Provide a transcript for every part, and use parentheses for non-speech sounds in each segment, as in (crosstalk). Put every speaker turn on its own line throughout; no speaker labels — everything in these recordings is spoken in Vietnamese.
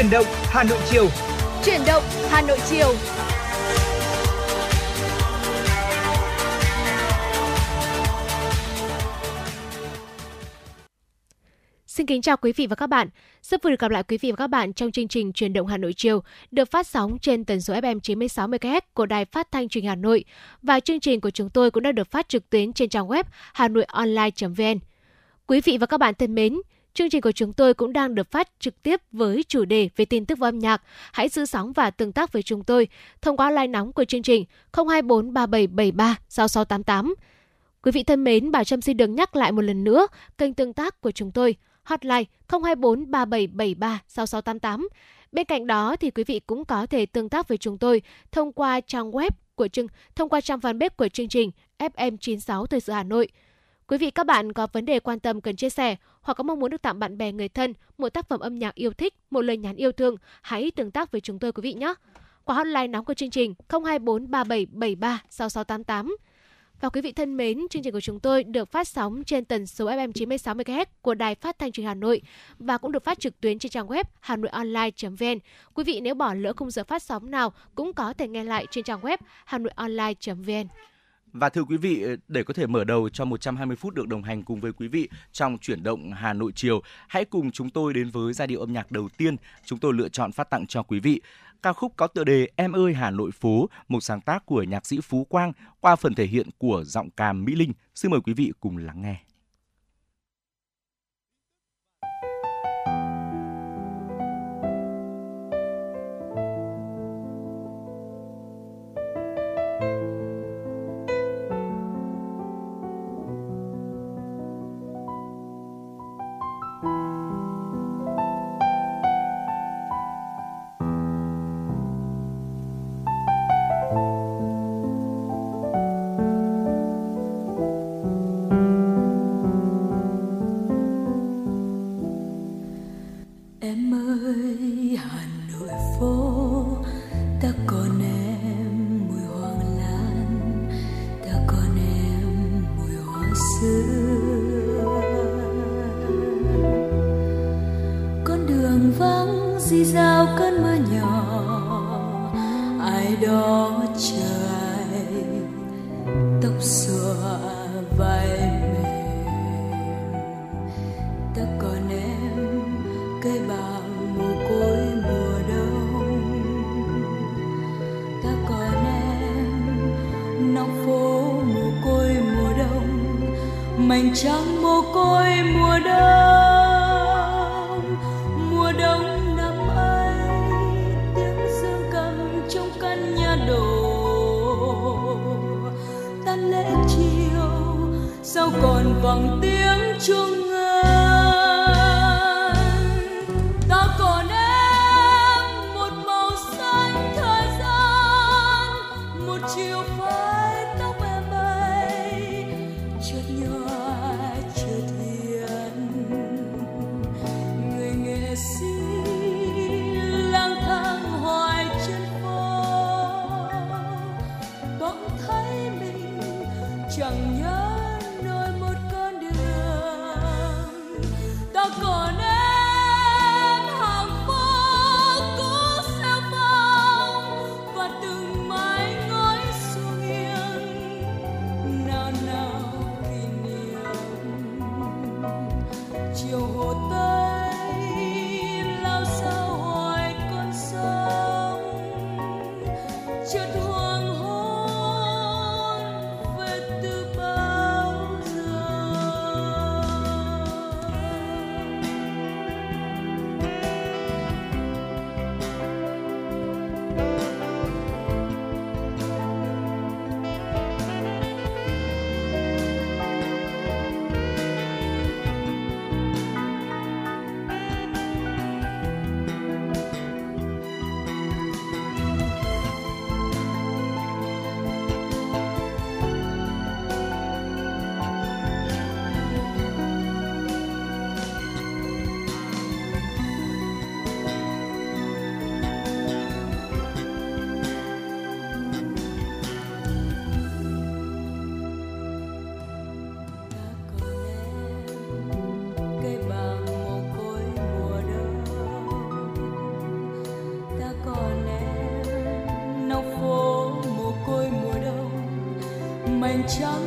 Chuyển động Hà Nội chiều.
Chuyển động Hà Nội chiều. Xin kính chào quý vị và các bạn. Rất vui được gặp lại quý vị và các bạn trong chương trình Truyền động Hà Nội chiều được phát sóng trên tần số FM 96 MHz của Đài Phát thanh Truyền hình Hà Nội và chương trình của chúng tôi cũng đã được phát trực tuyến trên trang web hanoionline.vn. Quý vị và các bạn thân mến, chương trình của chúng tôi cũng đang được phát trực tiếp với chủ đề về tin tức và âm nhạc. Hãy giữ sóng và tương tác với chúng tôi thông qua line nóng của chương trình 024 3773 6688. Quý vị thân mến, Bảo Trâm xin được nhắc lại một lần nữa kênh tương tác của chúng tôi – hotline 024 3773 6688. Bên cạnh đó thì quý vị cũng có thể tương tác với chúng tôi thông qua trang web của chương thông qua trang fanpage của chương trình FM96 Thời sự Hà Nội. Quý vị các bạn có vấn đề quan tâm cần chia sẻ hoặc có mong muốn được tặng bạn bè người thân một tác phẩm âm nhạc yêu thích, một lời nhắn yêu thương, hãy tương tác với chúng tôi quý vị nhé. Qua hotline nóng của chương trình 024 3773 6688 và quý vị thân mến, chương trình của chúng tôi được phát sóng trên tần số FM 96 MHz của Đài Phát thanh Truyền hình Hà Nội và cũng được phát trực tuyến trên trang web hanoionline.vn. Quý vị nếu bỏ lỡ khung giờ phát sóng nào cũng có thể nghe lại trên trang web hanoionline.vn.
Và thưa quý vị, để có thể mở đầu cho 120 phút được đồng hành cùng với quý vị trong chuyển động Hà Nội chiều, hãy cùng chúng tôi đến với giai điệu âm nhạc đầu tiên chúng tôi lựa chọn phát tặng cho quý vị. Ca khúc có tựa đề Em ơi Hà Nội phố, một sáng tác của nhạc sĩ Phú Quang qua phần thể hiện của giọng ca Mỹ Linh. Xin mời quý vị cùng lắng nghe.
Chao.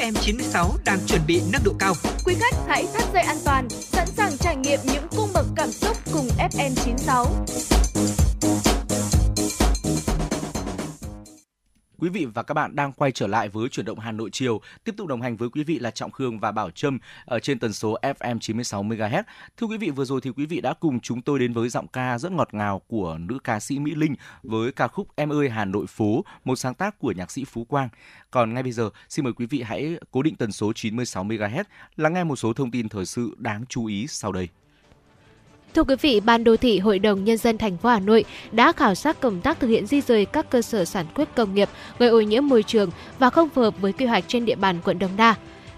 FM96 đang chuẩn bị nâng độ cao.
Quý khách hãy thắt dây
Quý vị và các bạn đang quay trở lại với chuyển động Hà Nội chiều, tiếp tục đồng hành với quý vị là Trọng Khương và Bảo Trâm ở trên tần số FM 96 MHz. Thưa quý vị, vừa rồi thì quý vị đã cùng chúng tôi đến với giọng ca rất ngọt ngào của nữ ca sĩ Mỹ Linh với ca khúc Em ơi Hà Nội phố, một sáng tác của nhạc sĩ Phú Quang. Còn ngay bây giờ, xin mời quý vị hãy cố định tần số 96 MHz lắng nghe một số thông tin thời sự đáng chú ý sau đây.
Thưa quý vị, Ban Đô thị Hội đồng Nhân dân thành phố Hà Nội đã khảo sát công tác thực hiện di rời các cơ sở sản xuất công nghiệp gây ô nhiễm môi trường và không phù hợp với quy hoạch trên địa bàn quận đống Đa.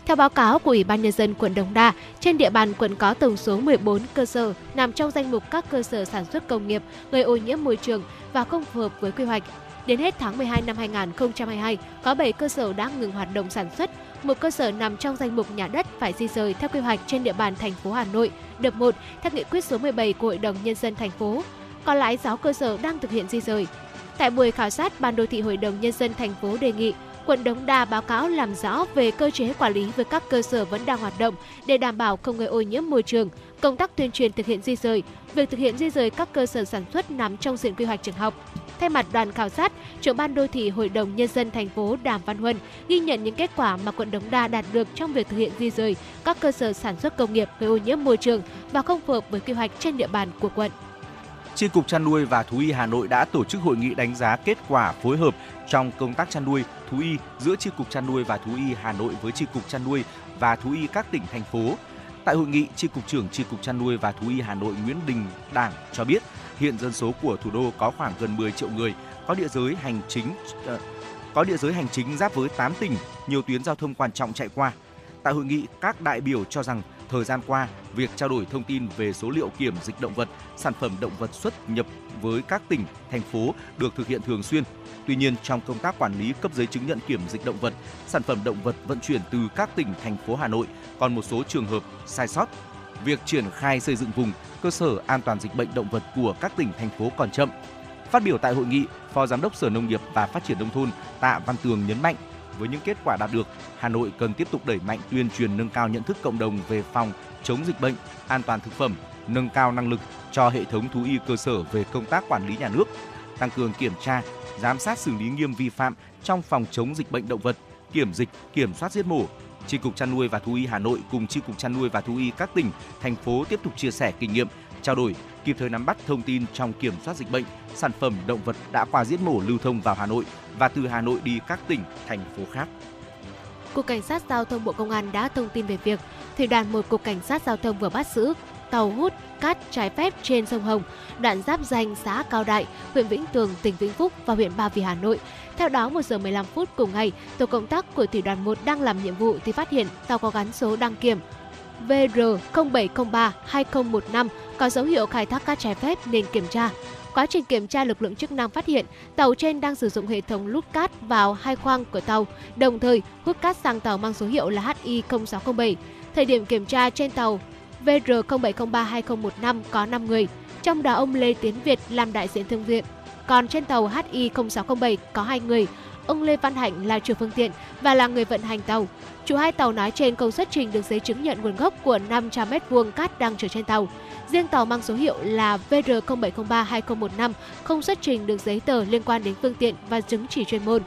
Theo báo cáo của Ủy ban Nhân dân quận đống Đa, trên địa bàn quận có tổng số 14 cơ sở nằm trong danh mục các cơ sở sản xuất công nghiệp gây ô nhiễm môi trường và không phù hợp với quy hoạch. Đến hết tháng 12 năm 2022, có 7 cơ sở đã ngừng hoạt động sản xuất, một cơ sở nằm trong danh mục nhà đất phải di rời theo quy hoạch trên địa bàn thành phố Hà Nội, đợt 1 theo nghị quyết số 17 của Hội đồng Nhân dân thành phố. Còn lại 6 cơ sở đang thực hiện di rời. Tại buổi khảo sát, Ban đô thị Hội đồng Nhân dân thành phố đề nghị quận Đống Đa báo cáo làm rõ về cơ chế quản lý với các cơ sở vẫn đang hoạt động để đảm bảo không gây ô nhiễm môi trường, công tác tuyên truyền thực hiện di rời, việc thực hiện di rời các cơ sở sản xuất nằm trong diện quy hoạch trường học. Thay mặt đoàn khảo sát, trưởng ban đô thị Hội đồng Nhân dân thành phố Đàm Văn Huân ghi nhận những kết quả mà quận Đống Đa đạt được trong việc thực hiện di rời các cơ sở sản xuất công nghiệp gây ô nhiễm môi trường và không phù hợp với quy hoạch trên địa bàn của quận.
Chi cục chăn nuôi và thú y Hà Nội đã tổ chức hội nghị đánh giá kết quả phối hợp trong công tác chăn nuôi, thú y giữa Chi cục chăn nuôi và thú y Hà Nội với Chi cục chăn nuôi và thú y các tỉnh thành phố. Tại hội nghị, tri cục trưởng tri cục chăn nuôi và thú y Hà Nội Nguyễn Đình Đảng cho biết, hiện dân số của thủ đô có khoảng gần 10 triệu người, có địa giới hành chính ờ, có địa giới hành chính giáp với 8 tỉnh, nhiều tuyến giao thông quan trọng chạy qua. Tại hội nghị, các đại biểu cho rằng thời gian qua, việc trao đổi thông tin về số liệu kiểm dịch động vật, sản phẩm động vật xuất nhập với các tỉnh, thành phố được thực hiện thường xuyên. Tuy nhiên, trong công tác quản lý cấp giấy chứng nhận kiểm dịch động vật, sản phẩm động vật vận chuyển từ các tỉnh, thành phố Hà Nội còn một số trường hợp sai sót. Việc triển khai xây dựng vùng, cơ sở an toàn dịch bệnh động vật của các tỉnh, thành phố còn chậm. Phát biểu tại hội nghị, Phó Giám đốc Sở Nông nghiệp và Phát triển Nông thôn Tạ Văn Tường nhấn mạnh, với những kết quả đạt được, Hà Nội cần tiếp tục đẩy mạnh tuyên truyền nâng cao nhận thức cộng đồng về phòng chống dịch bệnh, an toàn thực phẩm, nâng cao năng lực cho hệ thống thú y cơ sở về công tác quản lý nhà nước, tăng cường kiểm tra, giám sát xử lý nghiêm vi phạm trong phòng chống dịch bệnh động vật, kiểm dịch, kiểm soát giết mổ, Chi cục chăn nuôi và thú y Hà Nội cùng Chi cục chăn nuôi và thú y các tỉnh, thành phố tiếp tục chia sẻ kinh nghiệm, trao đổi, kịp thời nắm bắt thông tin trong kiểm soát dịch bệnh, sản phẩm động vật đã qua giết mổ lưu thông vào Hà Nội và từ Hà Nội đi các tỉnh, thành phố khác.
Cục Cảnh sát Giao thông Bộ Công an đã thông tin về việc Thủy đoàn một Cục Cảnh sát Giao thông vừa bắt giữ tàu hút cát trái phép trên sông Hồng, đoạn giáp danh xã Cao Đại, huyện Vĩnh Tường, tỉnh Vĩnh Phúc và huyện Ba Vì, Hà Nội. Theo đó, 1 giờ 15 phút cùng ngày, tổ công tác của Thủy đoàn 1 đang làm nhiệm vụ thì phát hiện tàu có gắn số đăng kiểm VR0703-2015 có dấu hiệu khai thác cát trái phép nên kiểm tra. Quá trình kiểm tra, lực lượng chức năng phát hiện tàu trên đang sử dụng hệ thống lút cát vào hai khoang của tàu, đồng thời hút cát sang tàu mang số hiệu là HI0607. Thời điểm kiểm tra trên tàu VR07032015 có 5 người, trong đó ông Lê Tiến Việt làm đại diện thương viện. Còn trên tàu HI0607 có 2 người, ông Lê Văn Hạnh là chủ phương tiện và là người vận hành tàu. Chủ hai tàu nói trên không xuất trình được giấy chứng nhận nguồn gốc của 500 m vuông cát đang chở trên tàu. Riêng tàu mang số hiệu là VR07032015 không xuất trình được giấy tờ liên quan đến phương tiện và chứng chỉ chuyên môn.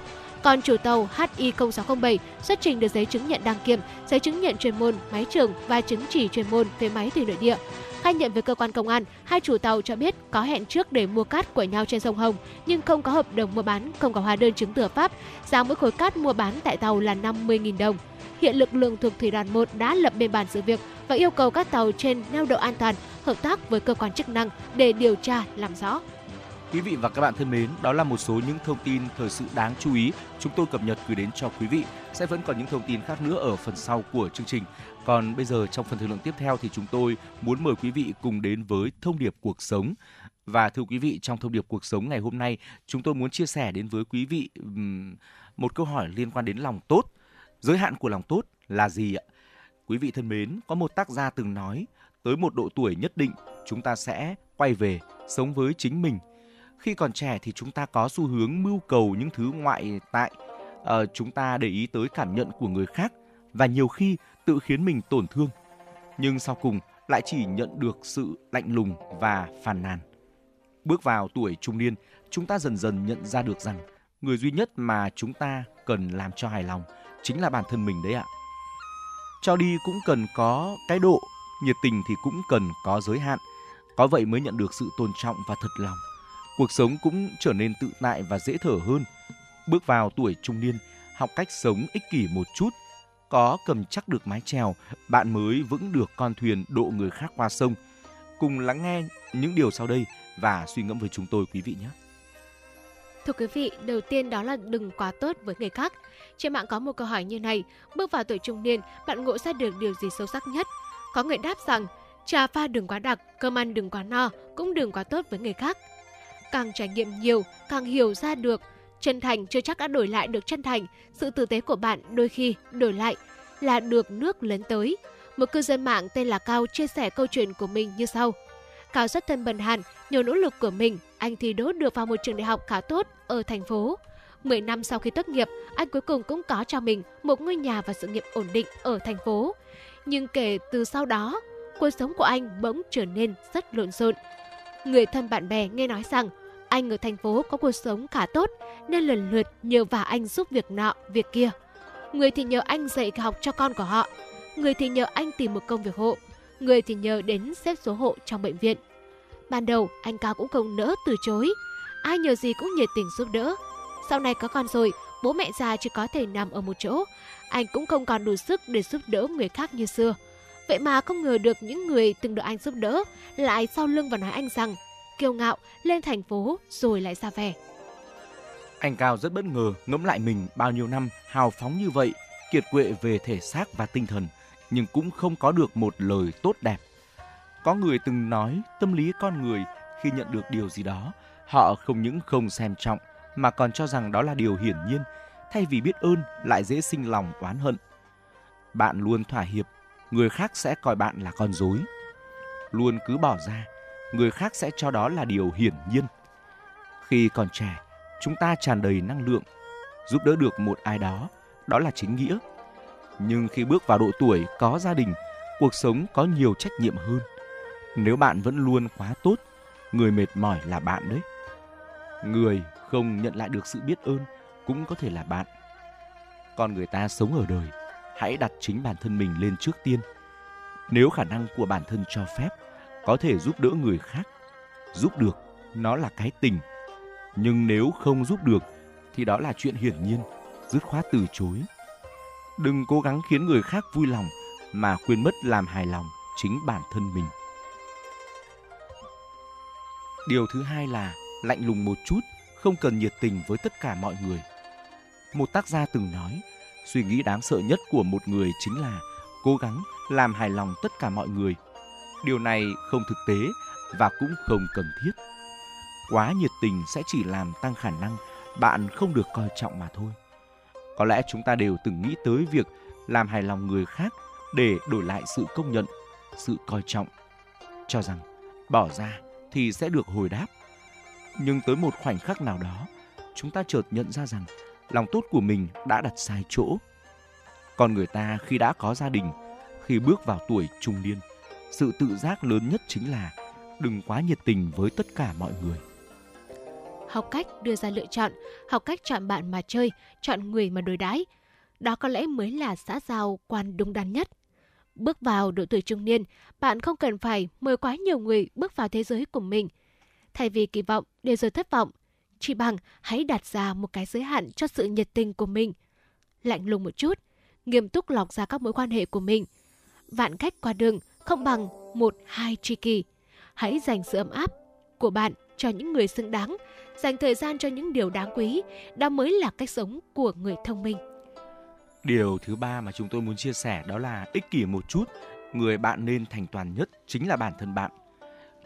Còn chủ tàu HI0607 xuất trình được giấy chứng nhận đăng kiểm, giấy chứng nhận chuyên môn, máy trưởng và chứng chỉ chuyên môn về máy thủy nội địa. Khai nhận với cơ quan công an, hai chủ tàu cho biết có hẹn trước để mua cát của nhau trên sông Hồng, nhưng không có hợp đồng mua bán, không có hóa đơn chứng từ pháp. Giá mỗi khối cát mua bán tại tàu là 50.000 đồng. Hiện lực lượng thuộc Thủy đoàn 1 đã lập biên bản sự việc và yêu cầu các tàu trên neo đậu an toàn, hợp tác với cơ quan chức năng để điều tra làm rõ.
Quý vị và các bạn thân mến, đó là một số những thông tin thời sự đáng chú ý chúng tôi cập nhật gửi đến cho quý vị. Sẽ vẫn còn những thông tin khác nữa ở phần sau của chương trình. Còn bây giờ trong phần thời lượng tiếp theo thì chúng tôi muốn mời quý vị cùng đến với thông điệp cuộc sống. Và thưa quý vị, trong thông điệp cuộc sống ngày hôm nay, chúng tôi muốn chia sẻ đến với quý vị một câu hỏi liên quan đến lòng tốt. Giới hạn của lòng tốt là gì ạ? Quý vị thân mến, có một tác gia từng nói, tới một độ tuổi nhất định, chúng ta sẽ quay về sống với chính mình – khi còn trẻ thì chúng ta có xu hướng mưu cầu những thứ ngoại tại. Uh, chúng ta để ý tới cảm nhận của người khác và nhiều khi tự khiến mình tổn thương. Nhưng sau cùng lại chỉ nhận được sự lạnh lùng và phàn nàn. Bước vào tuổi trung niên chúng ta dần dần nhận ra được rằng người duy nhất mà chúng ta cần làm cho hài lòng chính là bản thân mình đấy ạ. Cho đi cũng cần có cái độ nhiệt tình thì cũng cần có giới hạn. Có vậy mới nhận được sự tôn trọng và thật lòng cuộc sống cũng trở nên tự tại và dễ thở hơn. Bước vào tuổi trung niên, học cách sống ích kỷ một chút, có cầm chắc được mái chèo, bạn mới vững được con thuyền độ người khác qua sông. Cùng lắng nghe những điều sau đây và suy ngẫm với chúng tôi quý vị nhé.
Thưa quý vị, đầu tiên đó là đừng quá tốt với người khác. Trên mạng có một câu hỏi như này, bước vào tuổi trung niên, bạn ngộ ra được điều gì sâu sắc nhất? Có người đáp rằng, trà pha đừng quá đặc, cơm ăn đừng quá no, cũng đừng quá tốt với người khác càng trải nghiệm nhiều, càng hiểu ra được. Chân thành chưa chắc đã đổi lại được chân thành, sự tử tế của bạn đôi khi đổi lại là được nước lớn tới. Một cư dân mạng tên là Cao chia sẻ câu chuyện của mình như sau. Cao rất thân bần hàn, nhờ nỗ lực của mình, anh thi đỗ được vào một trường đại học khá tốt ở thành phố. 10 năm sau khi tốt nghiệp, anh cuối cùng cũng có cho mình một ngôi nhà và sự nghiệp ổn định ở thành phố. Nhưng kể từ sau đó, cuộc sống của anh bỗng trở nên rất lộn xộn. Người thân bạn bè nghe nói rằng anh ở thành phố có cuộc sống khá tốt nên lần lượt nhờ vả anh giúp việc nọ, việc kia. Người thì nhờ anh dạy học cho con của họ, người thì nhờ anh tìm một công việc hộ, người thì nhờ đến xếp số hộ trong bệnh viện. Ban đầu anh Cao cũng không nỡ từ chối, ai nhờ gì cũng nhiệt tình giúp đỡ. Sau này có con rồi, bố mẹ già chỉ có thể nằm ở một chỗ, anh cũng không còn đủ sức để giúp đỡ người khác như xưa. Vậy mà không ngờ được những người từng được anh giúp đỡ lại sau lưng và nói anh rằng kiêu ngạo lên thành phố rồi lại ra về.
Anh Cao rất bất ngờ ngẫm lại mình bao nhiêu năm hào phóng như vậy, kiệt quệ về thể xác và tinh thần, nhưng cũng không có được một lời tốt đẹp. Có người từng nói tâm lý con người khi nhận được điều gì đó, họ không những không xem trọng mà còn cho rằng đó là điều hiển nhiên, thay vì biết ơn lại dễ sinh lòng oán hận. Bạn luôn thỏa hiệp, người khác sẽ coi bạn là con dối. Luôn cứ bỏ ra, người khác sẽ cho đó là điều hiển nhiên. Khi còn trẻ, chúng ta tràn đầy năng lượng, giúp đỡ được một ai đó, đó là chính nghĩa. Nhưng khi bước vào độ tuổi có gia đình, cuộc sống có nhiều trách nhiệm hơn. Nếu bạn vẫn luôn quá tốt, người mệt mỏi là bạn đấy. Người không nhận lại được sự biết ơn cũng có thể là bạn. Con người ta sống ở đời, hãy đặt chính bản thân mình lên trước tiên. Nếu khả năng của bản thân cho phép, có thể giúp đỡ người khác. Giúp được, nó là cái tình. Nhưng nếu không giúp được, thì đó là chuyện hiển nhiên, dứt khoát từ chối. Đừng cố gắng khiến người khác vui lòng mà quên mất làm hài lòng chính bản thân mình. Điều thứ hai là lạnh lùng một chút, không cần nhiệt tình với tất cả mọi người. Một tác gia từng nói, suy nghĩ đáng sợ nhất của một người chính là cố gắng làm hài lòng tất cả mọi người. Điều này không thực tế và cũng không cần thiết. Quá nhiệt tình sẽ chỉ làm tăng khả năng bạn không được coi trọng mà thôi. Có lẽ chúng ta đều từng nghĩ tới việc làm hài lòng người khác để đổi lại sự công nhận, sự coi trọng. Cho rằng bỏ ra thì sẽ được hồi đáp. Nhưng tới một khoảnh khắc nào đó, chúng ta chợt nhận ra rằng lòng tốt của mình đã đặt sai chỗ. Còn người ta khi đã có gia đình, khi bước vào tuổi trung niên, sự tự giác lớn nhất chính là đừng quá nhiệt tình với tất cả mọi người.
Học cách đưa ra lựa chọn, học cách chọn bạn mà chơi, chọn người mà đối đãi. Đó có lẽ mới là xã giao quan đúng đắn nhất. Bước vào độ tuổi trung niên, bạn không cần phải mời quá nhiều người bước vào thế giới của mình. Thay vì kỳ vọng để rồi thất vọng, chỉ bằng hãy đặt ra một cái giới hạn cho sự nhiệt tình của mình. Lạnh lùng một chút, nghiêm túc lọc ra các mối quan hệ của mình. Vạn cách qua đường không bằng một hai tri kỷ. Hãy dành sự ấm áp của bạn cho những người xứng đáng, dành thời gian cho những điều đáng quý, đó mới là cách sống của người thông minh.
Điều thứ ba mà chúng tôi muốn chia sẻ đó là ích kỷ một chút, người bạn nên thành toàn nhất chính là bản thân bạn.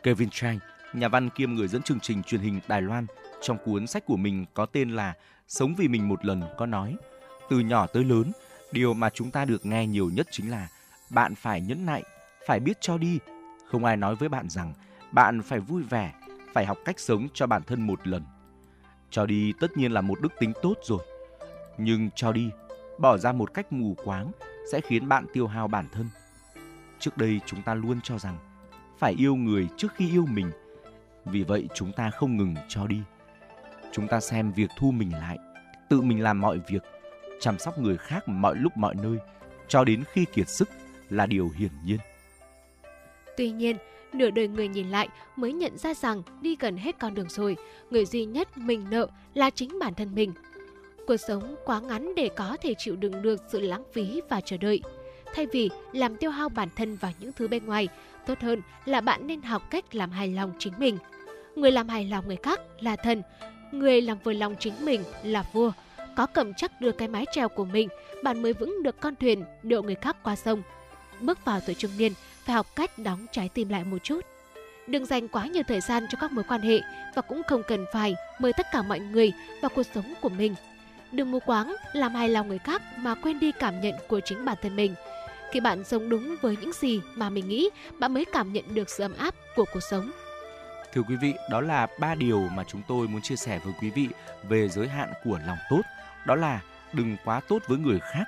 Kevin Chang, nhà văn kiêm người dẫn chương trình truyền hình Đài Loan, trong cuốn sách của mình có tên là Sống vì mình một lần có nói, từ nhỏ tới lớn, điều mà chúng ta được nghe nhiều nhất chính là bạn phải nhẫn nại, phải biết cho đi. Không ai nói với bạn rằng bạn phải vui vẻ, phải học cách sống cho bản thân một lần. Cho đi tất nhiên là một đức tính tốt rồi. Nhưng cho đi, bỏ ra một cách mù quáng sẽ khiến bạn tiêu hao bản thân. Trước đây chúng ta luôn cho rằng phải yêu người trước khi yêu mình. Vì vậy chúng ta không ngừng cho đi. Chúng ta xem việc thu mình lại, tự mình làm mọi việc, chăm sóc người khác mọi lúc mọi nơi, cho đến khi kiệt sức là điều hiển nhiên.
Tuy nhiên, nửa đời người nhìn lại mới nhận ra rằng đi gần hết con đường rồi, người duy nhất mình nợ là chính bản thân mình. Cuộc sống quá ngắn để có thể chịu đựng được sự lãng phí và chờ đợi. Thay vì làm tiêu hao bản thân vào những thứ bên ngoài, tốt hơn là bạn nên học cách làm hài lòng chính mình. Người làm hài lòng người khác là thần, người làm vừa lòng chính mình là vua. Có cầm chắc được cái mái trèo của mình, bạn mới vững được con thuyền độ người khác qua sông. Bước vào tuổi trung niên, phải học cách đóng trái tim lại một chút. Đừng dành quá nhiều thời gian cho các mối quan hệ và cũng không cần phải mời tất cả mọi người vào cuộc sống của mình. Đừng mù quáng làm hài lòng người khác mà quên đi cảm nhận của chính bản thân mình. Khi bạn sống đúng với những gì mà mình nghĩ, bạn mới cảm nhận được sự ấm áp của cuộc sống.
Thưa quý vị, đó là ba điều mà chúng tôi muốn chia sẻ với quý vị về giới hạn của lòng tốt. Đó là đừng quá tốt với người khác,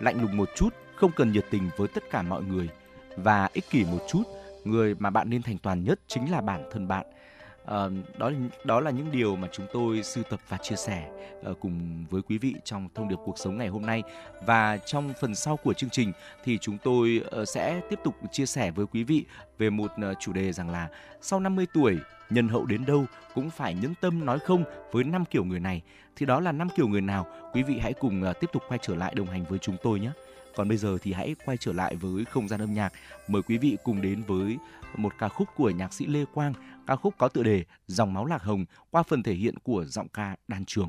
lạnh lùng một chút, không cần nhiệt tình với tất cả mọi người và ích kỷ một chút, người mà bạn nên thành toàn nhất chính là bản thân bạn. À, đó đó là những điều mà chúng tôi sưu tập và chia sẻ uh, cùng với quý vị trong thông điệp cuộc sống ngày hôm nay. Và trong phần sau của chương trình thì chúng tôi uh, sẽ tiếp tục chia sẻ với quý vị về một uh, chủ đề rằng là sau 50 tuổi nhân hậu đến đâu cũng phải nhẫn tâm nói không với năm kiểu người này. Thì đó là năm kiểu người nào? Quý vị hãy cùng uh, tiếp tục quay trở lại đồng hành với chúng tôi nhé còn bây giờ thì hãy quay trở lại với không gian âm nhạc mời quý vị cùng đến với một ca khúc của nhạc sĩ Lê Quang ca khúc có tựa đề Dòng máu lạc hồng qua phần thể hiện của giọng ca Đan Trường.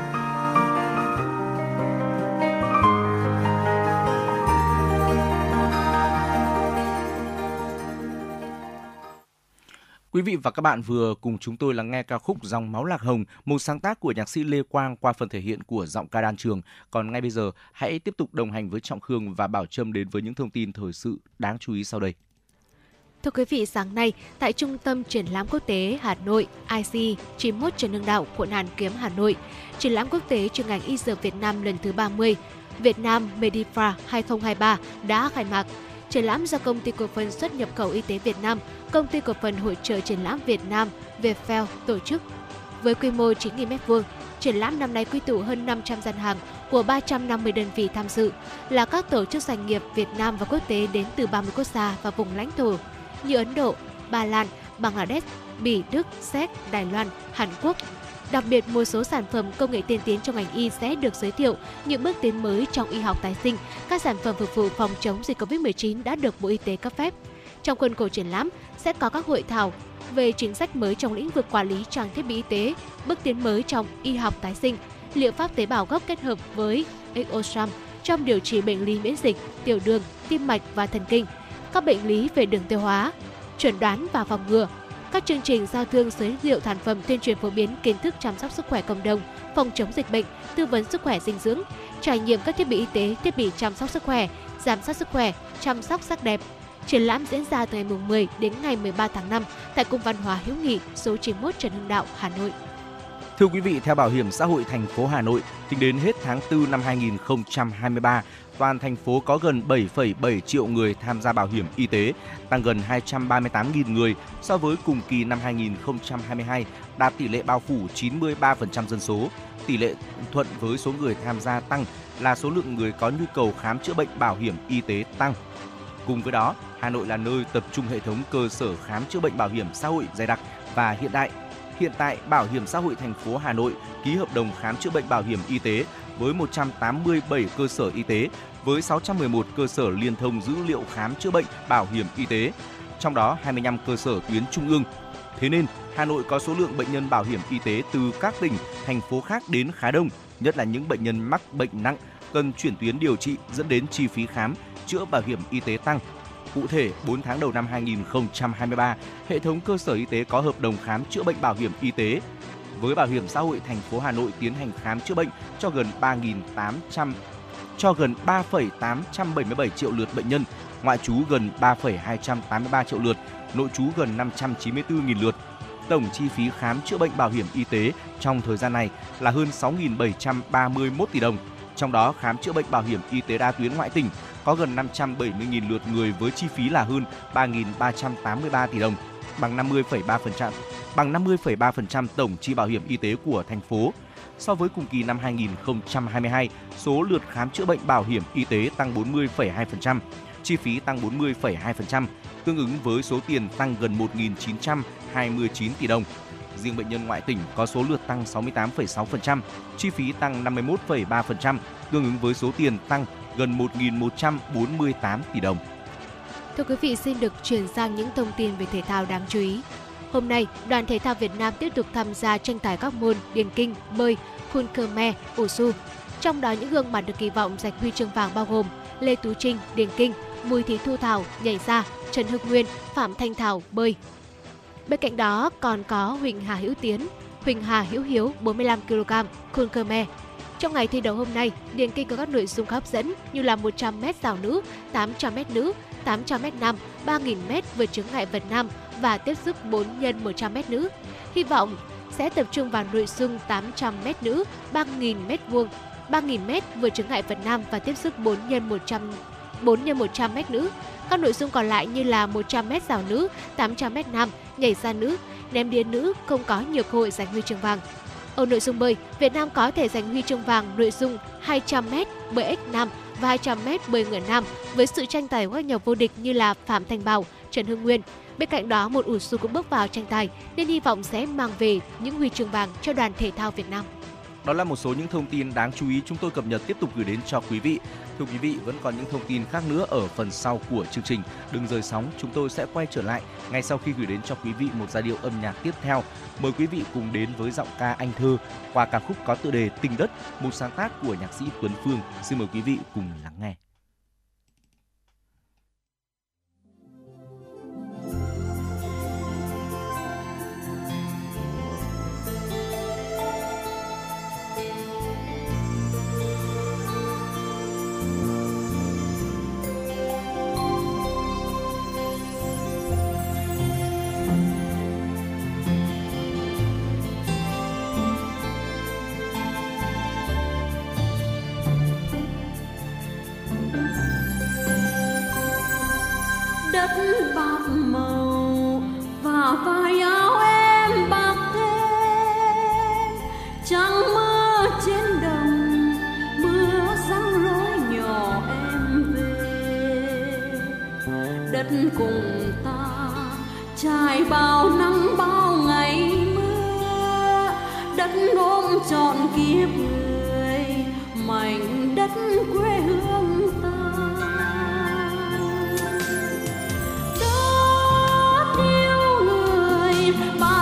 Quý vị và các bạn vừa cùng chúng tôi lắng nghe ca khúc Dòng máu lạc hồng, một sáng tác của nhạc sĩ Lê Quang qua phần thể hiện của giọng ca đan trường. Còn ngay bây giờ, hãy tiếp tục đồng hành với Trọng Khương và Bảo Trâm đến với những thông tin thời sự đáng chú ý sau đây.
Thưa quý vị, sáng nay tại Trung tâm Triển lãm Quốc tế Hà Nội IC 91 Trần Hưng Đạo, quận Hàn Kiếm, Hà Nội, triển lãm quốc tế chuyên ngành y dược Việt Nam lần thứ 30 Việt Nam Medifra 2023 đã khai mạc. Triển lãm do công ty cổ phần xuất nhập khẩu y tế Việt Nam, công ty cổ phần hội trợ triển lãm Việt Nam Vietfair tổ chức. Với quy mô 9.000 m2, triển lãm năm nay quy tụ hơn 500 gian hàng của 350 đơn vị tham dự là các tổ chức doanh nghiệp Việt Nam và quốc tế đến từ 30 quốc gia và vùng lãnh thổ như Ấn Độ, Ba Lan, Bangladesh, Bỉ, Đức, Séc, Đài Loan, Hàn Quốc. Đặc biệt, một số sản phẩm công nghệ tiên tiến trong ngành y sẽ được giới thiệu những bước tiến mới trong y học tái sinh, các sản phẩm phục vụ phòng chống dịch COVID-19 đã được Bộ Y tế cấp phép. Trong khuôn khổ triển lãm sẽ có các hội thảo về chính sách mới trong lĩnh vực quản lý trang thiết bị y tế, bước tiến mới trong y học tái sinh, liệu pháp tế bào gốc kết hợp với Exosam trong điều trị bệnh lý miễn dịch, tiểu đường, tim mạch và thần kinh, các bệnh lý về đường tiêu hóa, chuẩn đoán và phòng ngừa. Các chương trình giao thương giới thiệu sản phẩm tuyên truyền phổ biến kiến thức chăm sóc sức khỏe cộng đồng, phòng chống dịch bệnh, tư vấn sức khỏe dinh dưỡng, trải nghiệm các thiết bị y tế, thiết bị chăm sóc sức khỏe, giám sát sức khỏe, chăm sóc sắc đẹp. Triển lãm diễn ra từ ngày 10 đến ngày 13 tháng 5 tại Cung văn hóa hữu nghị số 91 Trần Hưng Đạo, Hà Nội.
Thưa quý vị, theo Bảo hiểm xã hội thành phố Hà Nội, tính đến hết tháng 4 năm 2023, toàn thành phố có gần 7,7 triệu người tham gia bảo hiểm y tế, tăng gần 238.000 người so với cùng kỳ năm 2022, đạt tỷ lệ bao phủ 93% dân số. Tỷ lệ thuận với số người tham gia tăng là số lượng người có nhu cầu khám chữa bệnh bảo hiểm y tế tăng. Cùng với đó, Hà Nội là nơi tập trung hệ thống cơ sở khám chữa bệnh bảo hiểm xã hội dày đặc và hiện đại. Hiện tại, Bảo hiểm xã hội thành phố Hà Nội ký hợp đồng khám chữa bệnh bảo hiểm y tế với 187 cơ sở y tế với 611 cơ sở liên thông dữ liệu khám chữa bệnh bảo hiểm y tế, trong đó 25 cơ sở tuyến trung ương. Thế nên, Hà Nội có số lượng bệnh nhân bảo hiểm y tế từ các tỉnh, thành phố khác đến khá đông, nhất là những bệnh nhân mắc bệnh nặng cần chuyển tuyến điều trị dẫn đến chi phí khám chữa bảo hiểm y tế tăng. Cụ thể, 4 tháng đầu năm 2023, hệ thống cơ sở y tế có hợp đồng khám chữa bệnh bảo hiểm y tế với Bảo hiểm xã hội thành phố Hà Nội tiến hành khám chữa bệnh cho gần 3.800 cho gần 3,877 triệu lượt bệnh nhân, ngoại trú gần 3,283 triệu lượt, nội trú gần 594.000 lượt. Tổng chi phí khám chữa bệnh bảo hiểm y tế trong thời gian này là hơn 6.731 tỷ đồng. Trong đó khám chữa bệnh bảo hiểm y tế đa tuyến ngoại tỉnh có gần 570.000 lượt người với chi phí là hơn 3.383 tỷ đồng, bằng 50,3%, bằng 50,3% tổng chi bảo hiểm y tế của thành phố. So với cùng kỳ năm 2022, số lượt khám chữa bệnh bảo hiểm y tế tăng 40,2%, chi phí tăng 40,2%, tương ứng với số tiền tăng gần 1.929 tỷ đồng. Riêng bệnh nhân ngoại tỉnh có số lượt tăng 68,6%, chi phí tăng 51,3%, tương ứng với số tiền tăng gần 1.148 tỷ đồng.
Thưa quý vị, xin được chuyển sang những thông tin về thể thao đáng chú ý. Hôm nay, đoàn thể thao Việt Nam tiếp tục tham gia tranh tài các môn điền kinh, bơi, khun khmer, ủ su. Trong đó những gương mặt được kỳ vọng giành huy chương vàng bao gồm Lê Tú Trinh, điền kinh, Bùi Thị Thu Thảo, nhảy ra, Trần Hưng Nguyên, Phạm Thanh Thảo, bơi. Bên cạnh đó còn có Huỳnh Hà Hữu Tiến, Huỳnh Hà Hữu Hiếu 45 kg, khun khmer. Trong ngày thi đấu hôm nay, điền kinh có các nội dung hấp dẫn như là 100m rào nữ, 800m nữ, 800m nam, 3000m vượt chướng ngại vật nam và tiếp sức 4 x 100m nữ. Hy vọng sẽ tập trung vào nội dung 800m nữ, 3.000m vuông, 3000m vừa chướng ngại vật nam và tiếp sức 4 x 100 4 x 100m nữ. Các nội dung còn lại như là 100m rào nữ, 800m nam, nhảy ra nữ, ném đĩa nữ không có nhiều cơ hội giành huy chương vàng. Ở nội dung bơi, Việt Nam có thể giành huy chương vàng nội dung 200m bơi x nam và 200m bơi ngửa nam với sự tranh tài của các nhà vô địch như là Phạm Thanh Bảo, Trần Hưng Nguyên. Bên cạnh đó, một ủ su cũng bước vào tranh tài nên hy vọng sẽ mang về những huy chương vàng cho đoàn thể thao Việt Nam.
Đó là một số những thông tin đáng chú ý chúng tôi cập nhật tiếp tục gửi đến cho quý vị. Thưa quý vị, vẫn còn những thông tin khác nữa ở phần sau của chương trình. Đừng rời sóng, chúng tôi sẽ quay trở lại ngay sau khi gửi đến cho quý vị một giai điệu âm nhạc tiếp theo. Mời quý vị cùng đến với giọng ca Anh Thơ qua ca khúc có tựa đề Tình Đất, một sáng tác của nhạc sĩ Tuấn Phương. Xin mời quý vị cùng lắng nghe. vai áo em bạc thêm. Trắng mơ trên đồng, mưa răng rối nhỏ em về. Đất cùng ta trải bao nắng, bao ngày mưa. Đất ôm trọn kiếp người, mảnh đất quê hương.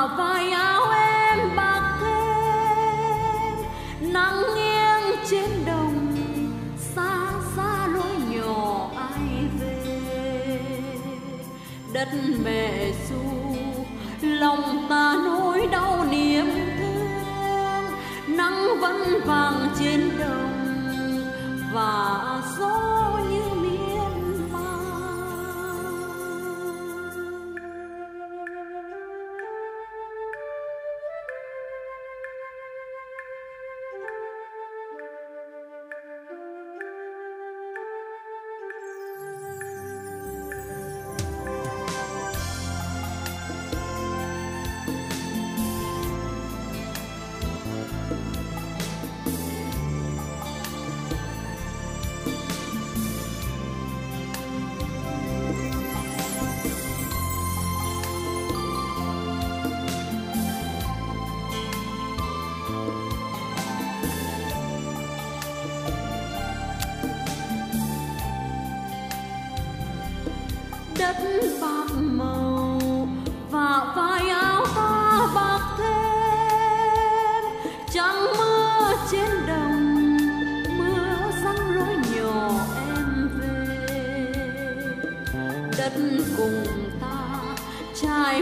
mà vai áo em bạc thêm, nắng nghiêng trên đồng, xa xa lối nhỏ ai về. Đất mẹ ru lòng ta nỗi đau niềm thương, nắng vẫn vàng trên đồng, và gió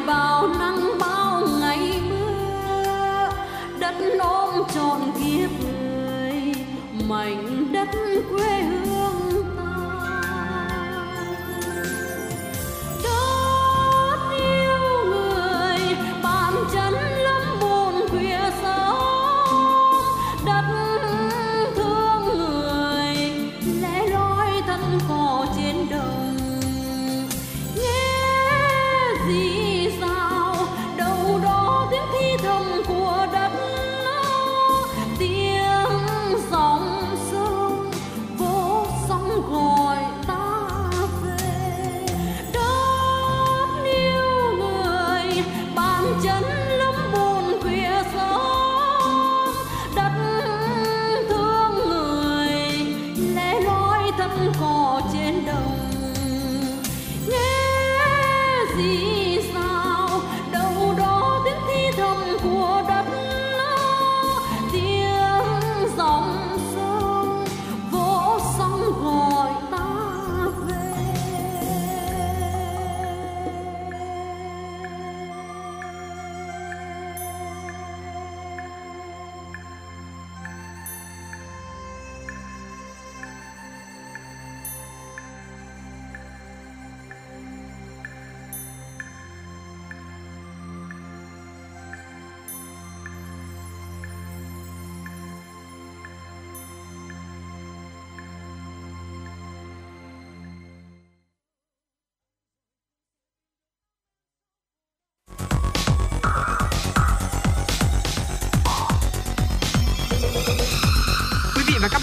bao nắng bao ngày mưa đất ôm trọn kiếp người mảnh đất quê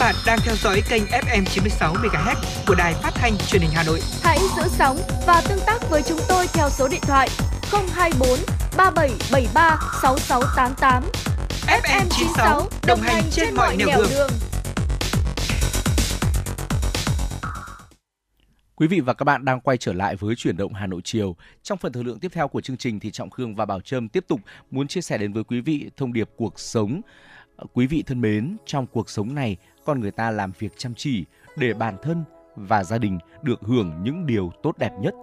bạn đang theo dõi kênh FM 96 MHz của đài phát thanh truyền hình Hà Nội.
Hãy giữ sóng và tương tác với chúng tôi theo số điện thoại 024 3773 6688.
FM 96 đồng hành trên mọi nẻo đường. đường.
Quý vị và các bạn đang quay trở lại với chuyển động Hà Nội chiều. Trong phần thời lượng tiếp theo của chương trình thì Trọng Khương và Bảo Trâm tiếp tục muốn chia sẻ đến với quý vị thông điệp cuộc sống. Quý vị thân mến, trong cuộc sống này, con người ta làm việc chăm chỉ để bản thân và gia đình được hưởng những điều tốt đẹp nhất.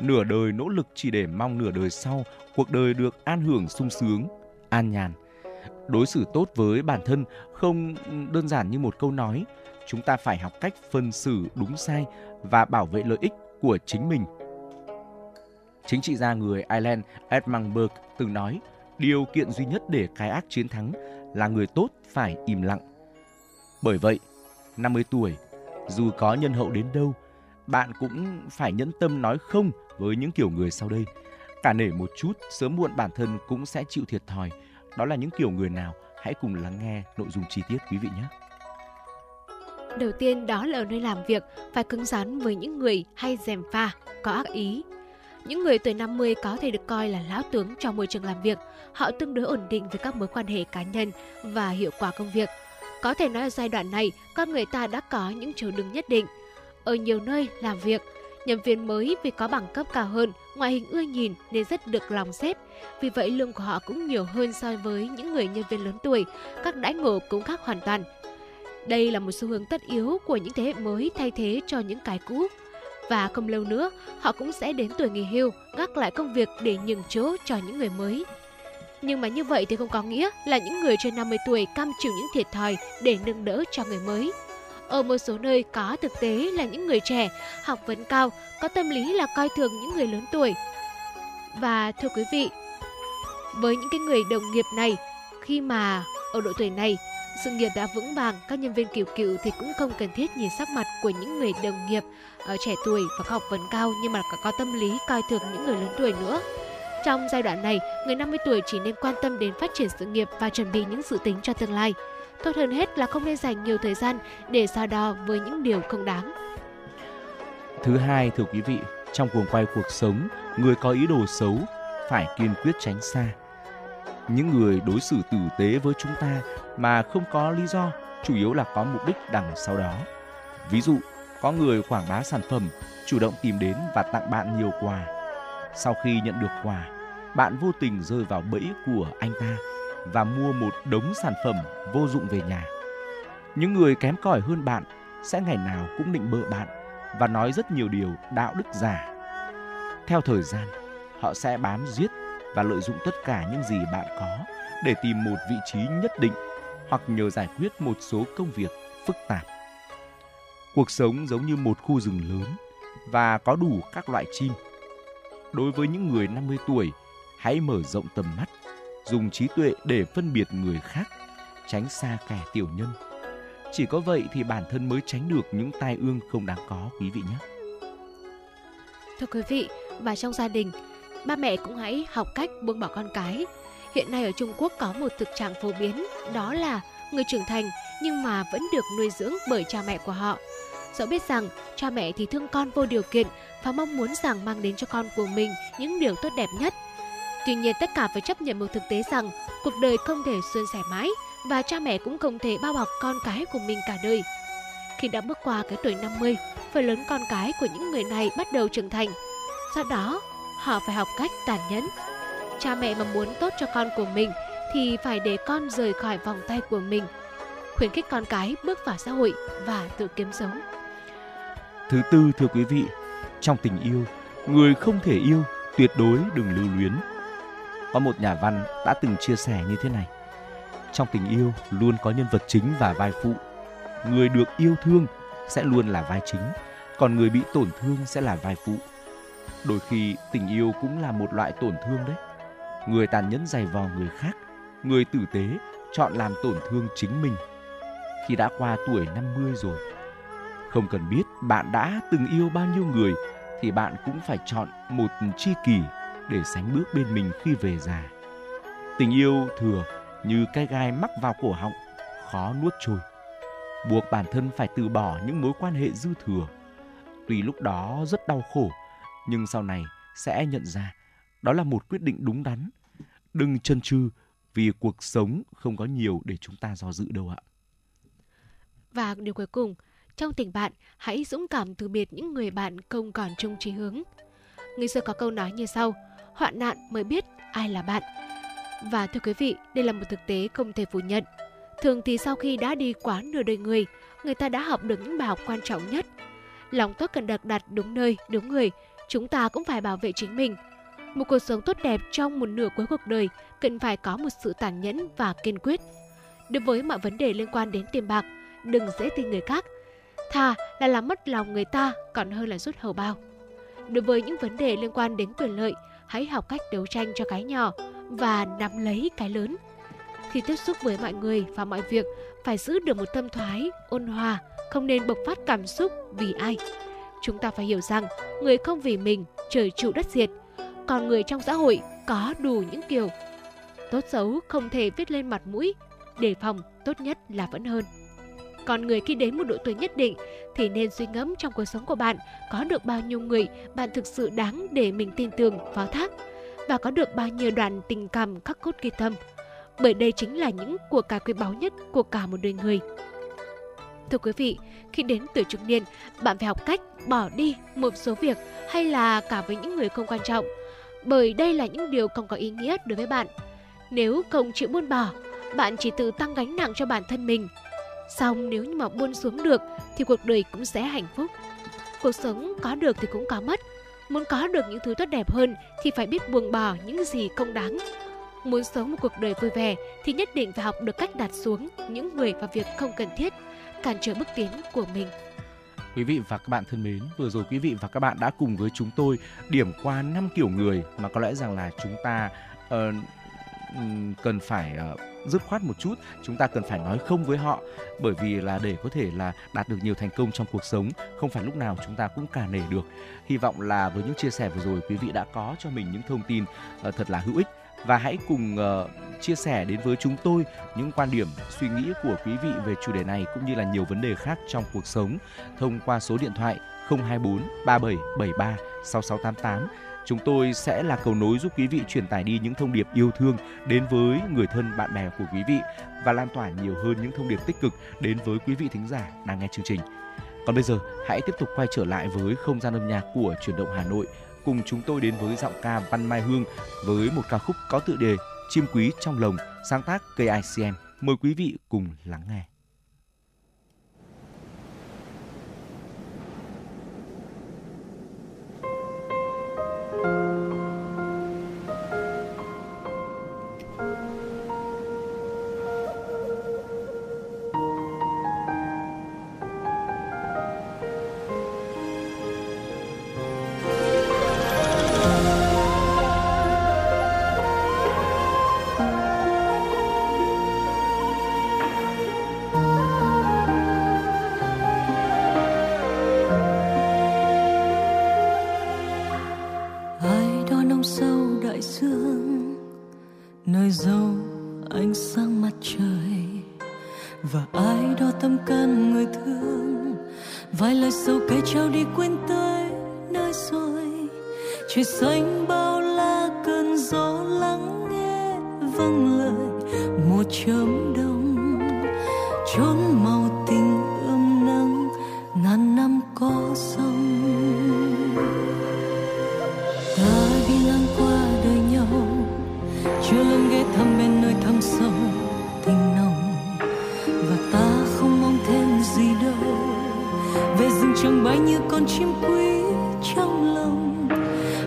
Nửa đời nỗ lực chỉ để mong nửa đời sau cuộc đời được an hưởng sung sướng, an nhàn. Đối xử tốt với bản thân không đơn giản như một câu nói, chúng ta phải học cách phân xử đúng sai và bảo vệ lợi ích của chính mình. Chính trị gia người Ireland Edmund Burke từng nói, điều kiện duy nhất để cái ác chiến thắng là người tốt phải im lặng. Bởi vậy, 50 tuổi, dù có nhân hậu đến đâu, bạn cũng phải nhẫn tâm nói không với những kiểu người sau đây. Cả nể một chút, sớm muộn bản thân cũng sẽ chịu thiệt thòi. Đó là những kiểu người nào? Hãy cùng lắng nghe nội dung chi tiết quý vị nhé.
Đầu tiên đó là ở nơi làm việc phải cứng rắn với những người hay dèm pha, có ác ý. Những người tuổi 50 có thể được coi là lão tướng trong môi trường làm việc. Họ tương đối ổn định với các mối quan hệ cá nhân và hiệu quả công việc. Có thể nói ở giai đoạn này, con người ta đã có những chỗ đứng nhất định. Ở nhiều nơi làm việc, nhân viên mới vì có bằng cấp cao hơn, ngoại hình ưa nhìn nên rất được lòng xếp. Vì vậy lương của họ cũng nhiều hơn so với những người nhân viên lớn tuổi, các đãi ngộ cũng khác hoàn toàn, đây là một xu hướng tất yếu của những thế hệ mới thay thế cho những cái cũ. Và không lâu nữa, họ cũng sẽ đến tuổi nghỉ hưu, gác lại công việc để nhường chỗ cho những người mới. Nhưng mà như vậy thì không có nghĩa là những người trên 50 tuổi cam chịu những thiệt thòi để nâng đỡ cho người mới. Ở một số nơi có thực tế là những người trẻ, học vấn cao, có tâm lý là coi thường những người lớn tuổi. Và thưa quý vị, với những cái người đồng nghiệp này, khi mà ở độ tuổi này sự nghiệp đã vững vàng, các nhân viên kiều cựu thì cũng không cần thiết nhìn sắc mặt của những người đồng nghiệp ở trẻ tuổi và học vấn cao nhưng mà có tâm lý coi thường những người lớn tuổi nữa. Trong giai đoạn này, người 50 tuổi chỉ nên quan tâm đến phát triển sự nghiệp và chuẩn bị những dự tính cho tương lai. Tốt hơn hết là không nên dành nhiều thời gian để so đo với những điều không đáng.
Thứ hai, thưa quý vị, trong cuồng quay cuộc sống, người có ý đồ xấu phải kiên quyết tránh xa những người đối xử tử tế với chúng ta mà không có lý do, chủ yếu là có mục đích đằng sau đó. Ví dụ, có người quảng bá sản phẩm, chủ động tìm đến và tặng bạn nhiều quà. Sau khi nhận được quà, bạn vô tình rơi vào bẫy của anh ta và mua một đống sản phẩm vô dụng về nhà. Những người kém cỏi hơn bạn sẽ ngày nào cũng định bợ bạn và nói rất nhiều điều đạo đức giả. Theo thời gian, họ sẽ bám giết và lợi dụng tất cả những gì bạn có để tìm một vị trí nhất định hoặc nhờ giải quyết một số công việc phức tạp. Cuộc sống giống như một khu rừng lớn và có đủ các loại chim. Đối với những người 50 tuổi, hãy mở rộng tầm mắt, dùng trí tuệ để phân biệt người khác, tránh xa kẻ tiểu nhân. Chỉ có vậy thì bản thân mới tránh được những tai ương không đáng có quý vị nhé.
Thưa quý vị, và trong gia đình, ba mẹ cũng hãy học cách buông bỏ con cái. Hiện nay ở Trung Quốc có một thực trạng phổ biến, đó là người trưởng thành nhưng mà vẫn được nuôi dưỡng bởi cha mẹ của họ. Dẫu biết rằng cha mẹ thì thương con vô điều kiện và mong muốn rằng mang đến cho con của mình những điều tốt đẹp nhất. Tuy nhiên tất cả phải chấp nhận một thực tế rằng cuộc đời không thể suôn sẻ mãi và cha mẹ cũng không thể bao bọc con cái của mình cả đời. Khi đã bước qua cái tuổi 50, phần lớn con cái của những người này bắt đầu trưởng thành. Do đó, họ phải học cách tàn nhẫn. Cha mẹ mà muốn tốt cho con của mình thì phải để con rời khỏi vòng tay của mình. Khuyến khích con cái bước vào xã hội và tự kiếm sống.
Thứ tư thưa quý vị, trong tình yêu, người không thể yêu tuyệt đối đừng lưu luyến. Có một nhà văn đã từng chia sẻ như thế này. Trong tình yêu luôn có nhân vật chính và vai phụ. Người được yêu thương sẽ luôn là vai chính, còn người bị tổn thương sẽ là vai phụ đôi khi tình yêu cũng là một loại tổn thương đấy người tàn nhẫn dày vò người khác người tử tế chọn làm tổn thương chính mình. Khi đã qua tuổi 50 rồi không cần biết bạn đã từng yêu bao nhiêu người thì bạn cũng phải chọn một tri kỷ để sánh bước bên mình khi về già. Tình yêu thừa như cái gai mắc vào cổ họng khó nuốt trôi. Buộc bản thân phải từ bỏ những mối quan hệ dư thừa. Tuy lúc đó rất đau khổ, nhưng sau này sẽ nhận ra đó là một quyết định đúng đắn. Đừng chân chừ vì cuộc sống không có nhiều để chúng ta do dự đâu ạ.
Và điều cuối cùng, trong tình bạn, hãy dũng cảm từ biệt những người bạn không còn chung chí hướng. Người xưa có câu nói như sau, hoạn nạn mới biết ai là bạn. Và thưa quý vị, đây là một thực tế không thể phủ nhận. Thường thì sau khi đã đi quá nửa đời người, người ta đã học được những bài học quan trọng nhất. Lòng tốt cần được đặt đúng nơi, đúng người, chúng ta cũng phải bảo vệ chính mình. Một cuộc sống tốt đẹp trong một nửa cuối cuộc đời cần phải có một sự tàn nhẫn và kiên quyết. Đối với mọi vấn đề liên quan đến tiền bạc, đừng dễ tin người khác. Thà là làm mất lòng người ta còn hơn là rút hầu bao. Đối với những vấn đề liên quan đến quyền lợi, hãy học cách đấu tranh cho cái nhỏ và nắm lấy cái lớn. Khi tiếp xúc với mọi người và mọi việc, phải giữ được một tâm thoái, ôn hòa, không nên bộc phát cảm xúc vì ai. Chúng ta phải hiểu rằng, người không vì mình, trời trụ đất diệt. Còn người trong xã hội có đủ những kiểu. Tốt xấu không thể viết lên mặt mũi, đề phòng tốt nhất là vẫn hơn. Còn người khi đến một độ tuổi nhất định thì nên suy ngẫm trong cuộc sống của bạn có được bao nhiêu người bạn thực sự đáng để mình tin tưởng, phó thác và có được bao nhiêu đoạn tình cảm khắc cốt ghi tâm. Bởi đây chính là những của cải quý báu nhất của cả một đời người. Thưa quý vị, khi đến tuổi trung niên, bạn phải học cách bỏ đi một số việc hay là cả với những người không quan trọng. Bởi đây là những điều không có ý nghĩa đối với bạn. Nếu không chịu buông bỏ, bạn chỉ tự tăng gánh nặng cho bản thân mình. Xong nếu như mà buông xuống được thì cuộc đời cũng sẽ hạnh phúc. Cuộc sống có được thì cũng có mất. Muốn có được những thứ tốt đẹp hơn thì phải biết buông bỏ những gì không đáng. Muốn sống một cuộc đời vui vẻ thì nhất định phải học được cách đặt xuống những người và việc không cần thiết, cản trở bước tiến của mình.
Quý vị và các bạn thân mến, vừa rồi quý vị và các bạn đã cùng với chúng tôi điểm qua năm kiểu người mà có lẽ rằng là chúng ta uh, cần phải uh, dứt khoát một chút chúng ta cần phải nói không với họ. Bởi vì là để có thể là đạt được nhiều thành công trong cuộc sống không phải lúc nào chúng ta cũng cả nể được. Hy vọng là với những chia sẻ vừa rồi quý vị đã có cho mình những thông tin uh, thật là hữu ích và hãy cùng uh, chia sẻ đến với chúng tôi những quan điểm, suy nghĩ của quý vị về chủ đề này cũng như là nhiều vấn đề khác trong cuộc sống thông qua số điện thoại 024 3773 6688 Chúng tôi sẽ là cầu nối giúp quý vị truyền tải đi những thông điệp yêu thương đến với người thân bạn bè của quý vị và lan tỏa nhiều hơn những thông điệp tích cực đến với quý vị thính giả đang nghe chương trình. Còn bây giờ, hãy tiếp tục quay trở lại với không gian âm nhạc của truyền động Hà Nội cùng chúng tôi đến với giọng ca Văn Mai Hương với một ca khúc có tựa đề Chim quý trong lồng, sáng tác KICM. Mời quý vị cùng lắng nghe.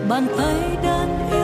bàn tay đan yêu.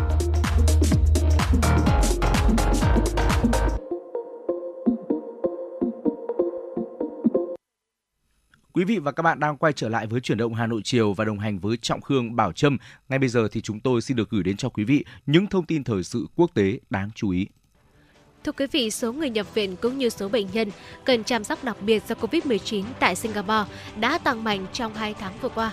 Quý vị và các bạn đang quay trở lại với chuyển động Hà Nội chiều và đồng hành với Trọng Khương Bảo Trâm. Ngay bây giờ thì chúng tôi xin được gửi đến cho quý vị những thông tin thời sự quốc tế đáng chú ý.
Thưa quý vị, số người nhập viện cũng như số bệnh nhân cần chăm sóc đặc biệt do Covid-19 tại Singapore đã tăng mạnh trong 2 tháng vừa qua.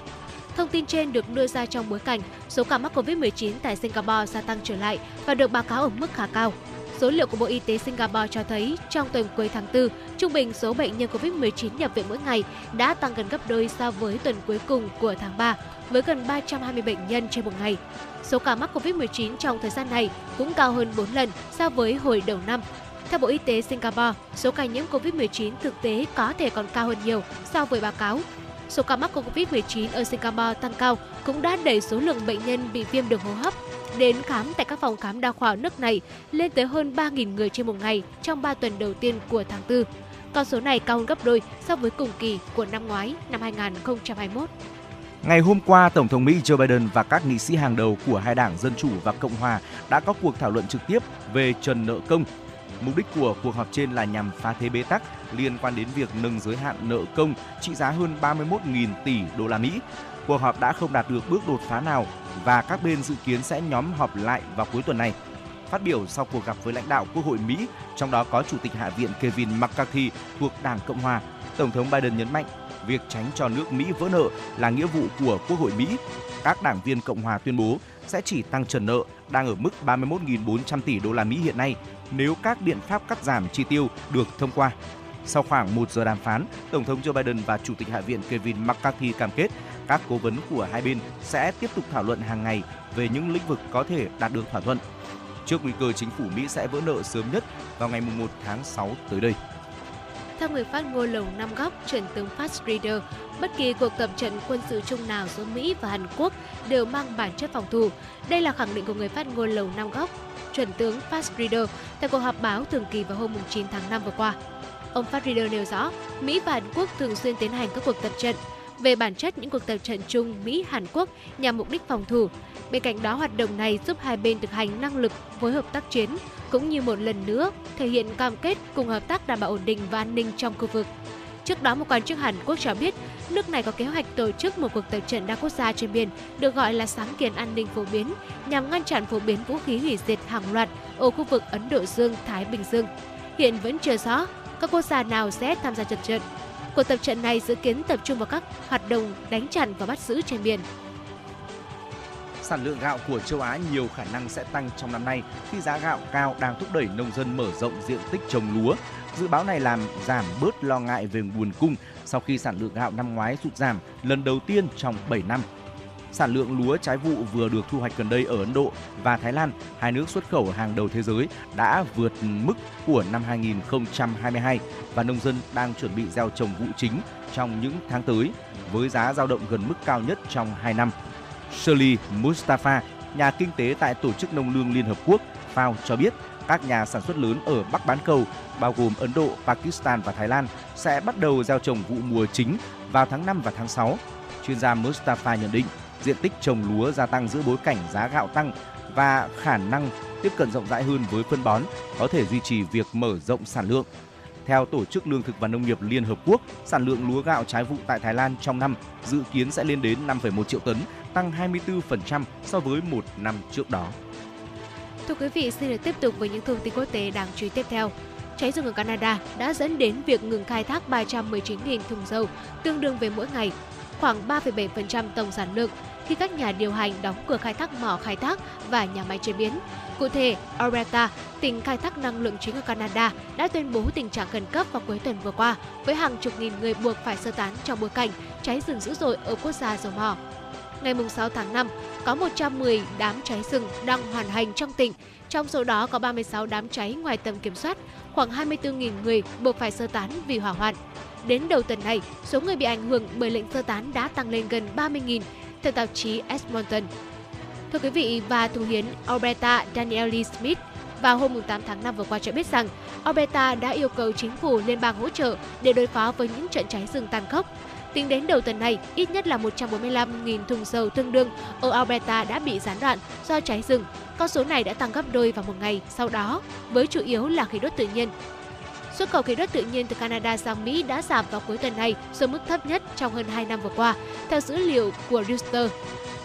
Thông tin trên được đưa ra trong bối cảnh số ca mắc Covid-19 tại Singapore gia tăng trở lại và được báo cáo ở mức khá cao. Số liệu của Bộ Y tế Singapore cho thấy trong tuần cuối tháng 4, trung bình số bệnh nhân COVID-19 nhập viện mỗi ngày đã tăng gần gấp đôi so với tuần cuối cùng của tháng 3, với gần 320 bệnh nhân trên một ngày. Số ca mắc COVID-19 trong thời gian này cũng cao hơn 4 lần so với hồi đầu năm. Theo Bộ Y tế Singapore, số ca nhiễm COVID-19 thực tế có thể còn cao hơn nhiều so với báo cáo. Số ca mắc COVID-19 ở Singapore tăng cao cũng đã đẩy số lượng bệnh nhân bị viêm đường hô hấp đến khám tại các phòng khám đa khoa nước này lên tới hơn 3.000 người trên một ngày trong 3 tuần đầu tiên của tháng 4. Con số này cao hơn gấp đôi so với cùng kỳ của năm ngoái, năm 2021.
Ngày hôm qua, Tổng thống Mỹ Joe Biden và các nghị sĩ hàng đầu của hai đảng Dân Chủ và Cộng Hòa đã có cuộc thảo luận trực tiếp về trần nợ công. Mục đích của cuộc họp trên là nhằm phá thế bế tắc liên quan đến việc nâng giới hạn nợ công trị giá hơn 31.000 tỷ đô la Mỹ. Cuộc họp đã không đạt được bước đột phá nào và các bên dự kiến sẽ nhóm họp lại vào cuối tuần này. Phát biểu sau cuộc gặp với lãnh đạo Quốc hội Mỹ, trong đó có Chủ tịch Hạ viện Kevin McCarthy thuộc Đảng Cộng hòa, Tổng thống Biden nhấn mạnh việc tránh cho nước Mỹ vỡ nợ là nghĩa vụ của Quốc hội Mỹ. Các đảng viên Cộng hòa tuyên bố sẽ chỉ tăng trần nợ đang ở mức 31.400 tỷ đô la Mỹ hiện nay nếu các biện pháp cắt giảm chi tiêu được thông qua. Sau khoảng một giờ đàm phán, Tổng thống Joe Biden và Chủ tịch Hạ viện Kevin McCarthy cam kết các cố vấn của hai bên sẽ tiếp tục thảo luận hàng ngày về những lĩnh vực có thể đạt được thỏa thuận. Trước nguy cơ chính phủ Mỹ sẽ vỡ nợ sớm nhất vào ngày 1 tháng 6 tới đây.
Theo người phát ngôn Lầu Năm Góc, truyền tướng Fast Reader, bất kỳ cuộc tập trận quân sự chung nào giữa Mỹ và Hàn Quốc đều mang bản chất phòng thủ. Đây là khẳng định của người phát ngôn Lầu Năm Góc, Trần tướng Fast Reader tại cuộc họp báo thường kỳ vào hôm 9 tháng 5 vừa qua. Ông Fast Reader nêu rõ, Mỹ và Hàn Quốc thường xuyên tiến hành các cuộc tập trận. Về bản chất, những cuộc tập trận chung Mỹ-Hàn Quốc nhằm mục đích phòng thủ. Bên cạnh đó, hoạt động này giúp hai bên thực hành năng lực phối hợp tác chiến, cũng như một lần nữa thể hiện cam kết cùng hợp tác đảm bảo ổn định và an ninh trong khu vực. Trước đó, một quan chức Hàn Quốc cho biết nước này có kế hoạch tổ chức một cuộc tập trận đa quốc gia trên biển được gọi là sáng kiến an ninh phổ biến nhằm ngăn chặn phổ biến vũ khí hủy diệt hàng loạt ở khu vực Ấn Độ Dương-Thái Bình Dương. Hiện vẫn chưa rõ các quốc gia nào sẽ tham gia trận trận. Cuộc tập trận này dự kiến tập trung vào các hoạt động đánh chặn và bắt giữ trên biển.
Sản lượng gạo của châu Á nhiều khả năng sẽ tăng trong năm nay khi giá gạo cao đang thúc đẩy nông dân mở rộng diện tích trồng lúa. Dự báo này làm giảm bớt lo ngại về nguồn cung sau khi sản lượng gạo năm ngoái sụt giảm lần đầu tiên trong 7 năm. Sản lượng lúa trái vụ vừa được thu hoạch gần đây ở Ấn Độ và Thái Lan, hai nước xuất khẩu hàng đầu thế giới, đã vượt mức của năm 2022 và nông dân đang chuẩn bị gieo trồng vụ chính trong những tháng tới với giá dao động gần mức cao nhất trong 2 năm. Shirley Mustafa, nhà kinh tế tại Tổ chức Nông lương Liên Hợp Quốc FAO cho biết các nhà sản xuất lớn ở Bắc bán cầu, bao gồm Ấn Độ, Pakistan và Thái Lan, sẽ bắt đầu gieo trồng vụ mùa chính vào tháng 5 và tháng 6. Chuyên gia Mustafa nhận định diện tích trồng lúa gia tăng giữa bối cảnh giá gạo tăng và khả năng tiếp cận rộng rãi hơn với phân bón có thể duy trì việc mở rộng sản lượng. Theo Tổ chức Lương thực và Nông nghiệp Liên Hợp Quốc, sản lượng lúa gạo trái vụ tại Thái Lan trong năm dự kiến sẽ lên đến 5,1 triệu tấn, tăng 24% so với một năm trước đó.
Thưa quý vị, xin được tiếp tục với những thông tin quốc tế đáng chú ý tiếp theo. Cháy rừng ở Canada đã dẫn đến việc ngừng khai thác 319.000 thùng dầu, tương đương với mỗi ngày, khoảng 3,7% tổng sản lượng khi các nhà điều hành đóng cửa khai thác mỏ khai thác và nhà máy chế biến. Cụ thể, Alberta, tỉnh khai thác năng lượng chính ở Canada, đã tuyên bố tình trạng khẩn cấp vào cuối tuần vừa qua với hàng chục nghìn người buộc phải sơ tán trong bối cảnh cháy rừng dữ dội ở quốc gia dầu mỏ. Ngày 6 tháng 5, có 110 đám cháy rừng đang hoàn hành trong tỉnh, trong số đó có 36 đám cháy ngoài tầm kiểm soát, khoảng 24.000 người buộc phải sơ tán vì hỏa hoạn. Đến đầu tuần này, số người bị ảnh hưởng bởi lệnh sơ tán đã tăng lên gần 30.000, theo tạp chí Edmonton. Thưa quý vị, và thủ hiến Alberta Danielle Lee Smith vào hôm 8 tháng 5 vừa qua cho biết rằng Alberta đã yêu cầu chính phủ liên bang hỗ trợ để đối phó với những trận cháy rừng tàn khốc. Tính đến đầu tuần này, ít nhất là 145.000 thùng dầu tương đương ở Alberta đã bị gián đoạn do cháy rừng. Con số này đã tăng gấp đôi vào một ngày sau đó, với chủ yếu là khí đốt tự nhiên. Xuất khẩu khí đốt tự nhiên từ Canada sang Mỹ đã giảm vào cuối tuần này xuống mức thấp nhất trong hơn 2 năm vừa qua, theo dữ liệu của Reuters.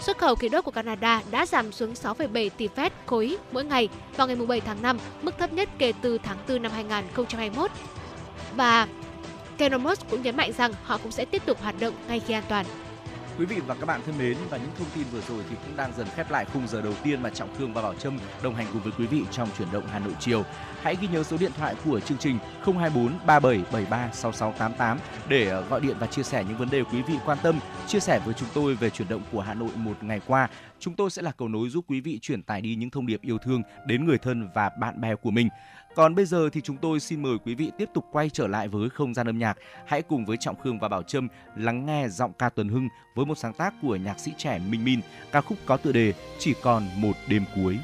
Xuất khẩu khí đốt của Canada đã giảm xuống 6,7 tỷ feet khối mỗi ngày vào ngày 7 tháng 5, mức thấp nhất kể từ tháng 4 năm 2021. Và Kenomos cũng nhấn mạnh rằng họ cũng sẽ tiếp tục hoạt động ngay khi an toàn.
Quý vị và các bạn thân mến và những thông tin vừa rồi thì cũng đang dần khép lại khung giờ đầu tiên mà Trọng Thương và Bảo Trâm đồng hành cùng với quý vị trong chuyển động Hà Nội chiều. Hãy ghi nhớ số điện thoại của chương trình 024 3773 6688 để ờ, gọi điện và chia sẻ những vấn đề quý vị quan tâm, chia sẻ với chúng tôi về chuyển động của Hà Nội một ngày qua. Chúng tôi sẽ là cầu nối giúp quý vị chuyển tải đi những thông điệp yêu thương đến người thân và bạn bè của mình. Còn bây giờ thì chúng tôi xin mời quý vị tiếp tục quay trở lại với không gian âm nhạc. Hãy cùng với Trọng Khương và Bảo Trâm lắng nghe giọng ca Tuần Hưng với một sáng tác của nhạc sĩ trẻ Minh Min, ca khúc có tựa đề Chỉ còn một đêm cuối.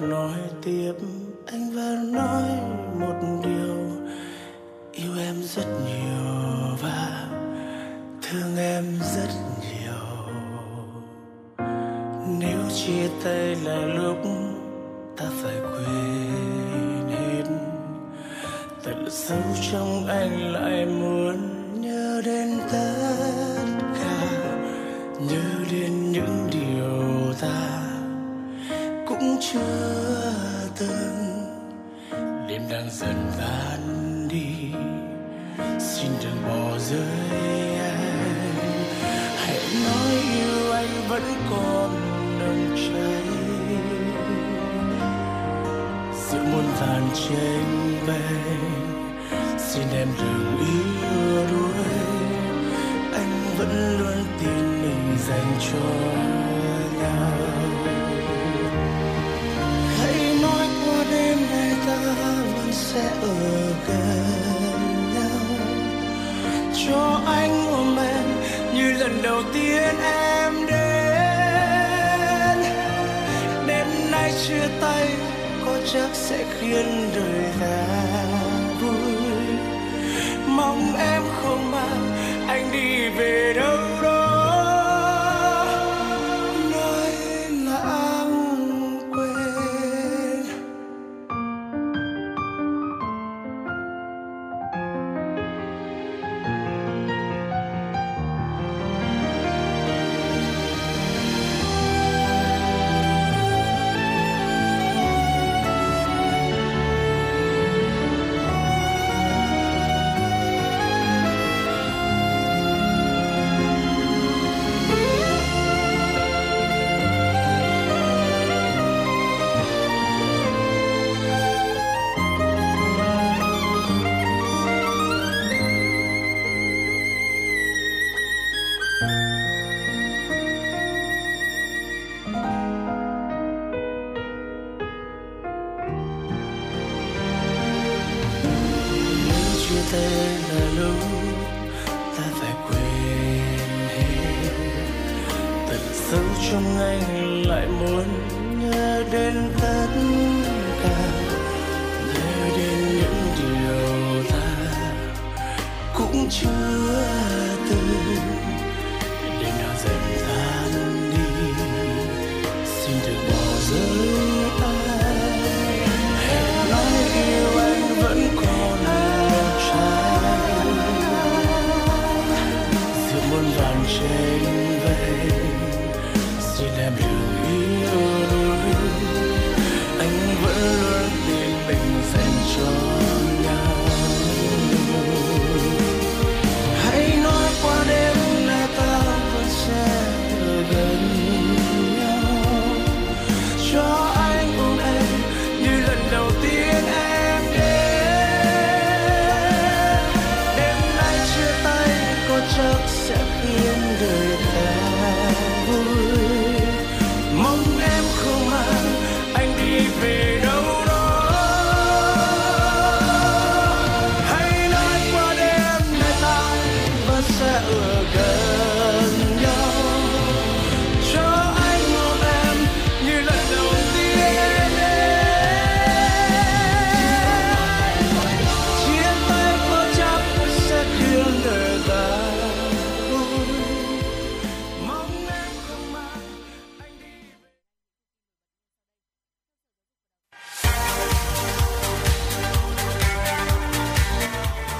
Được nói tiếp, anh vẫn nói một điều yêu em rất nhiều và thương em rất nhiều. Nếu chia tay là lúc ta phải quên hết tận sâu trong anh lại muốn đang dần tan đi. Xin đừng bỏ rơi anh hãy nói yêu anh vẫn còn nồng cháy. Giữa muôn vàn tranh vênh xin em đừng yêu đuối. Anh vẫn luôn tin mình dành cho nhau. Sẽ ở gần nhau. Cho anh ôm em như lần đầu tiên em đến. Đêm nay chia tay có chắc sẽ khiến đời ta vui. Mong em không mang anh đi về đâu.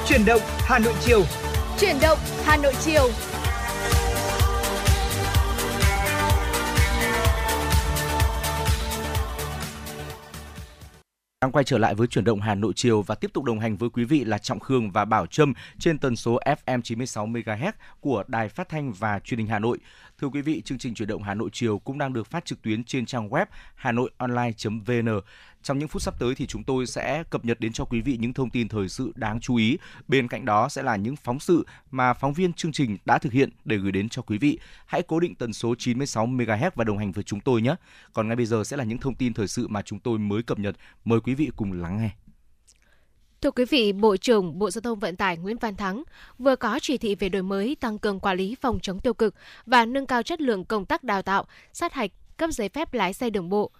Chuyển động Hà Nội chiều.
Chuyển động Hà Nội chiều.
Đang quay trở lại với chuyển động Hà Nội chiều và tiếp tục đồng hành với quý vị là Trọng Khương và Bảo Trâm trên tần số FM 96 MHz của Đài Phát thanh và Truyền hình Hà Nội. Thưa quý vị, chương trình chuyển động Hà Nội chiều cũng đang được phát trực tuyến trên trang web hanoionline.vn. Trong những phút sắp tới thì chúng tôi sẽ cập nhật đến cho quý vị những thông tin thời sự đáng chú ý. Bên cạnh đó sẽ là những phóng sự mà phóng viên chương trình đã thực hiện để gửi đến cho quý vị. Hãy cố định tần số 96 MHz và đồng hành với chúng tôi nhé. Còn ngay bây giờ sẽ là những thông tin thời sự mà chúng tôi mới cập nhật. Mời quý vị cùng lắng nghe.
Thưa quý vị, Bộ trưởng Bộ Giao thông Vận tải Nguyễn Văn Thắng vừa có chỉ thị về đổi mới tăng cường quản lý phòng chống tiêu cực và nâng cao chất lượng công tác đào tạo, sát hạch, cấp giấy phép lái xe đường bộ.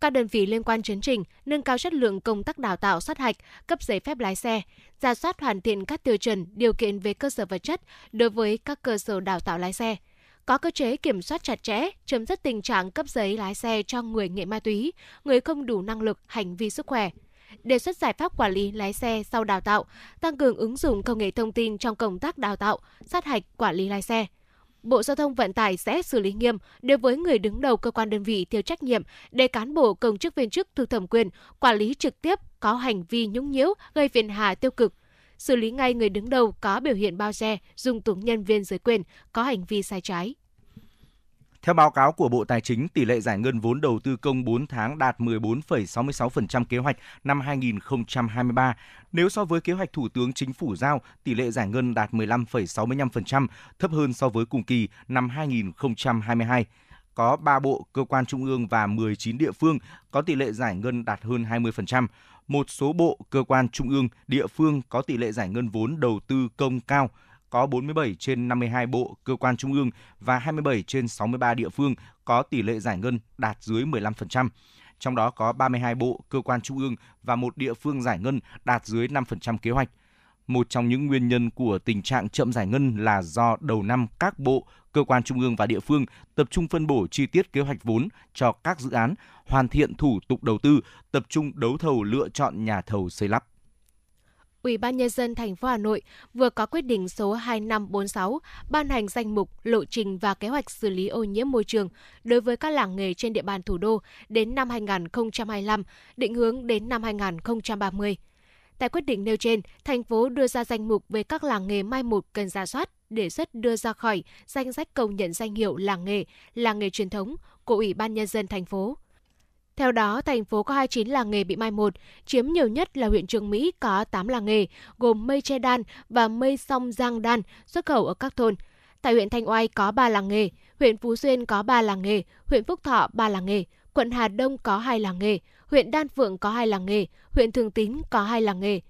Các đơn vị liên quan chấn trình, nâng cao chất lượng công tác đào tạo sát hạch, cấp giấy phép lái xe, ra soát hoàn thiện các tiêu chuẩn, điều kiện về cơ sở vật chất đối với các cơ sở đào tạo lái xe có cơ chế kiểm soát chặt chẽ, chấm dứt tình trạng cấp giấy lái xe cho người nghiện ma túy, người không đủ năng lực, hành vi sức khỏe. Đề xuất giải pháp quản lý lái xe sau đào tạo, tăng cường ứng dụng công nghệ thông tin trong công tác đào tạo, sát hạch quản lý lái xe. Bộ Giao thông Vận tải sẽ xử lý nghiêm đối với người đứng đầu cơ quan đơn vị thiếu trách nhiệm để cán bộ công chức viên chức thuộc thẩm quyền quản lý trực tiếp có hành vi nhũng nhiễu gây phiền hà tiêu cực xử lý ngay người đứng đầu có biểu hiện bao che, dung túng nhân viên dưới quyền có hành vi sai trái.
Theo báo cáo của Bộ Tài chính, tỷ lệ giải ngân vốn đầu tư công 4 tháng đạt 14,66% kế hoạch năm 2023. Nếu so với kế hoạch Thủ tướng Chính phủ giao, tỷ lệ giải ngân đạt 15,65%, thấp hơn so với cùng kỳ năm 2022 có 3 bộ, cơ quan trung ương và 19 địa phương có tỷ lệ giải ngân đạt hơn 20%. Một số bộ, cơ quan trung ương, địa phương có tỷ lệ giải ngân vốn đầu tư công cao, có 47 trên 52 bộ, cơ quan trung ương và 27 trên 63 địa phương có tỷ lệ giải ngân đạt dưới 15%. Trong đó có 32 bộ, cơ quan trung ương và một địa phương giải ngân đạt dưới 5% kế hoạch. Một trong những nguyên nhân của tình trạng chậm giải ngân là do đầu năm các bộ, cơ quan trung ương và địa phương tập trung phân bổ chi tiết kế hoạch vốn cho các dự án, hoàn thiện thủ tục đầu tư, tập trung đấu thầu lựa chọn nhà thầu xây lắp.
Ủy ban nhân dân thành phố Hà Nội vừa có quyết định số 2546 ban hành danh mục, lộ trình và kế hoạch xử lý ô nhiễm môi trường đối với các làng nghề trên địa bàn thủ đô đến năm 2025, định hướng đến năm 2030. Tại quyết định nêu trên, thành phố đưa ra danh mục về các làng nghề mai một cần ra soát, đề xuất đưa ra khỏi danh sách công nhận danh hiệu làng nghề, làng nghề truyền thống của Ủy ban nhân dân thành phố. Theo đó, thành phố có 29 làng nghề bị mai một, chiếm nhiều nhất là huyện Trường Mỹ có 8 làng nghề, gồm mây che đan và mây song giang đan xuất khẩu ở các thôn. Tại huyện Thanh Oai có 3 làng nghề, huyện Phú Xuyên có 3 làng nghề, huyện Phúc Thọ 3 làng nghề, quận Hà Đông có 2 làng nghề, huyện Đan Phượng có 2 làng nghề, huyện Thường Tín có 2 làng nghề.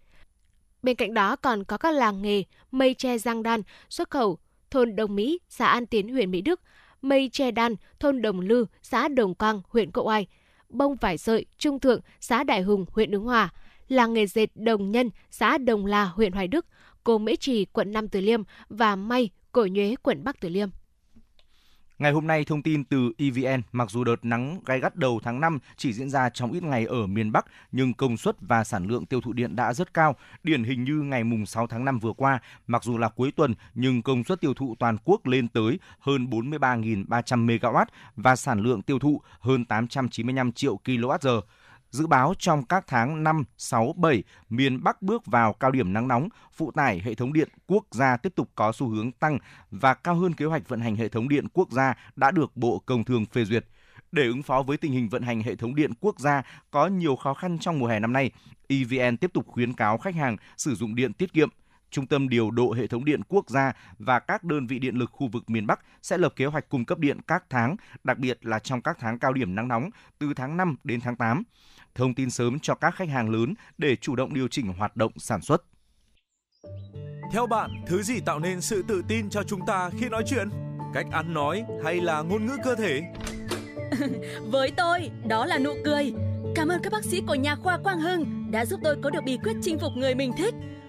Bên cạnh đó còn có các làng nghề mây che giang đan xuất khẩu thôn Đồng Mỹ, xã An Tiến, huyện Mỹ Đức, mây che đan, thôn Đồng Lư, xã Đồng Quang, huyện Cậu Oai, bông vải sợi, Trung Thượng, xã Đại Hùng, huyện Ứng Hòa, làng nghề dệt Đồng Nhân, xã Đồng La, huyện Hoài Đức, cô Mễ Trì, quận Nam Từ Liêm và May, Cổ Nhuế, quận Bắc Từ Liêm.
Ngày hôm nay, thông tin từ EVN, mặc dù đợt nắng gai gắt đầu tháng 5 chỉ diễn ra trong ít ngày ở miền Bắc, nhưng công suất và sản lượng tiêu thụ điện đã rất cao. Điển hình như ngày mùng 6 tháng 5 vừa qua, mặc dù là cuối tuần, nhưng công suất tiêu thụ toàn quốc lên tới hơn 43.300 MW và sản lượng tiêu thụ hơn 895 triệu kWh. Dự báo trong các tháng 5, 6, 7, miền Bắc bước vào cao điểm nắng nóng, phụ tải hệ thống điện quốc gia tiếp tục có xu hướng tăng và cao hơn kế hoạch vận hành hệ thống điện quốc gia đã được Bộ Công Thương phê duyệt. Để ứng phó với tình hình vận hành hệ thống điện quốc gia có nhiều khó khăn trong mùa hè năm nay, EVN tiếp tục khuyến cáo khách hàng sử dụng điện tiết kiệm, Trung tâm điều độ hệ thống điện quốc gia và các đơn vị điện lực khu vực miền Bắc sẽ lập kế hoạch cung cấp điện các tháng, đặc biệt là trong các tháng cao điểm nắng nóng từ tháng 5 đến tháng 8 thông tin sớm cho các khách hàng lớn để chủ động điều chỉnh hoạt động sản xuất.
Theo bạn, thứ gì tạo nên sự tự tin cho chúng ta khi nói chuyện? Cách ăn nói hay là ngôn ngữ cơ thể? (laughs)
Với tôi, đó là nụ cười. Cảm ơn các bác sĩ của nhà khoa Quang Hưng đã giúp tôi có được bí quyết chinh phục người mình thích.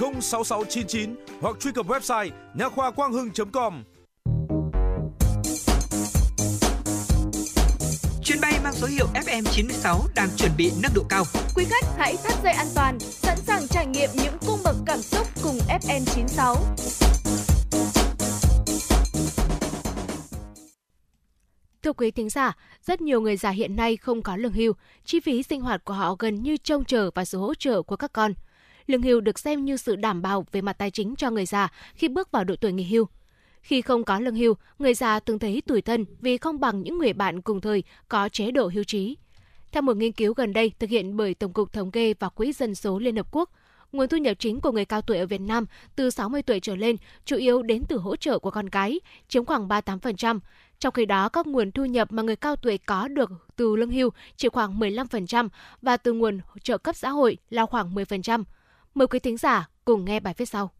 06699 hoặc truy cập website nha khoa quang hưng.com.
Chuyến bay mang số hiệu FM96 đang chuẩn bị nâng độ cao.
Quý khách hãy thắt dây an toàn, sẵn sàng trải nghiệm những cung bậc cảm xúc cùng FN96.
Thưa quý thính giả, rất nhiều người già hiện nay không có lương hưu, chi phí sinh hoạt của họ gần như trông chờ vào sự hỗ trợ của các con. Lương hưu được xem như sự đảm bảo về mặt tài chính cho người già khi bước vào độ tuổi nghỉ hưu. Khi không có lương hưu, người già thường thấy tủi thân vì không bằng những người bạn cùng thời có chế độ hưu trí. Theo một nghiên cứu gần đây thực hiện bởi Tổng cục Thống kê và Quỹ Dân số Liên Hợp Quốc, nguồn thu nhập chính của người cao tuổi ở Việt Nam từ 60 tuổi trở lên chủ yếu đến từ hỗ trợ của con cái, chiếm khoảng 38%. Trong khi đó, các nguồn thu nhập mà người cao tuổi có được từ lương hưu chỉ khoảng 15% và từ nguồn trợ cấp xã hội là khoảng 10%. Mời quý thính giả cùng nghe bài viết sau.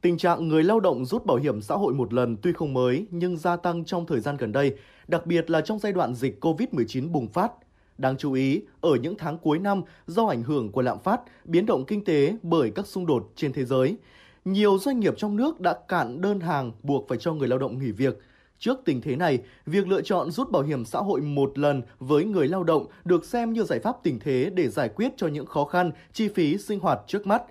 Tình trạng người lao động rút bảo hiểm xã hội một lần tuy không mới nhưng gia tăng trong thời gian gần đây, đặc biệt là trong giai đoạn dịch COVID-19 bùng phát. Đáng chú ý, ở những tháng cuối năm do ảnh hưởng của lạm phát, biến động kinh tế bởi các xung đột trên thế giới, nhiều doanh nghiệp trong nước đã cạn đơn hàng buộc phải cho người lao động nghỉ việc. Trước tình thế này, việc lựa chọn rút bảo hiểm xã hội một lần với người lao động được xem như giải pháp tình thế để giải quyết cho những khó khăn, chi phí sinh hoạt trước mắt.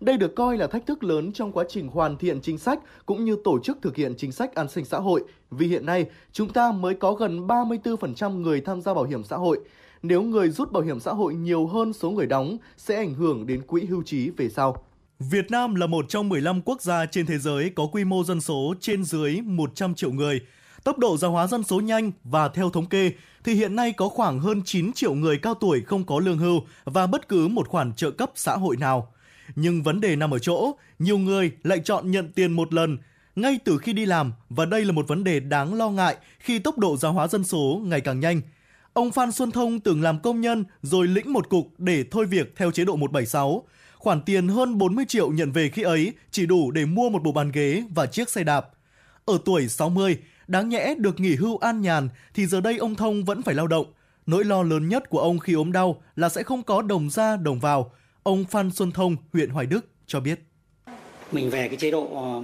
Đây được coi là thách thức lớn trong quá trình hoàn thiện chính sách cũng như tổ chức thực hiện chính sách an sinh xã hội, vì hiện nay chúng ta mới có gần 34% người tham gia bảo hiểm xã hội. Nếu người rút bảo hiểm xã hội nhiều hơn số người đóng sẽ ảnh hưởng đến quỹ hưu trí về sau.
Việt Nam là một trong 15 quốc gia trên thế giới có quy mô dân số trên dưới 100 triệu người. Tốc độ già hóa dân số nhanh và theo thống kê thì hiện nay có khoảng hơn 9 triệu người cao tuổi không có lương hưu và bất cứ một khoản trợ cấp xã hội nào. Nhưng vấn đề nằm ở chỗ, nhiều người lại chọn nhận tiền một lần ngay từ khi đi làm và đây là một vấn đề đáng lo ngại khi tốc độ già hóa dân số ngày càng nhanh. Ông Phan Xuân Thông từng làm công nhân rồi lĩnh một cục để thôi việc theo chế độ 176. Khoản tiền hơn 40 triệu nhận về khi ấy chỉ đủ để mua một bộ bàn ghế và chiếc xe đạp. Ở tuổi 60, đáng nhẽ được nghỉ hưu an nhàn thì giờ đây ông Thông vẫn phải lao động. Nỗi lo lớn nhất của ông khi ốm đau là sẽ không có đồng ra đồng vào. Ông Phan Xuân Thông, huyện Hoài Đức cho biết.
Mình về cái chế độ ờ,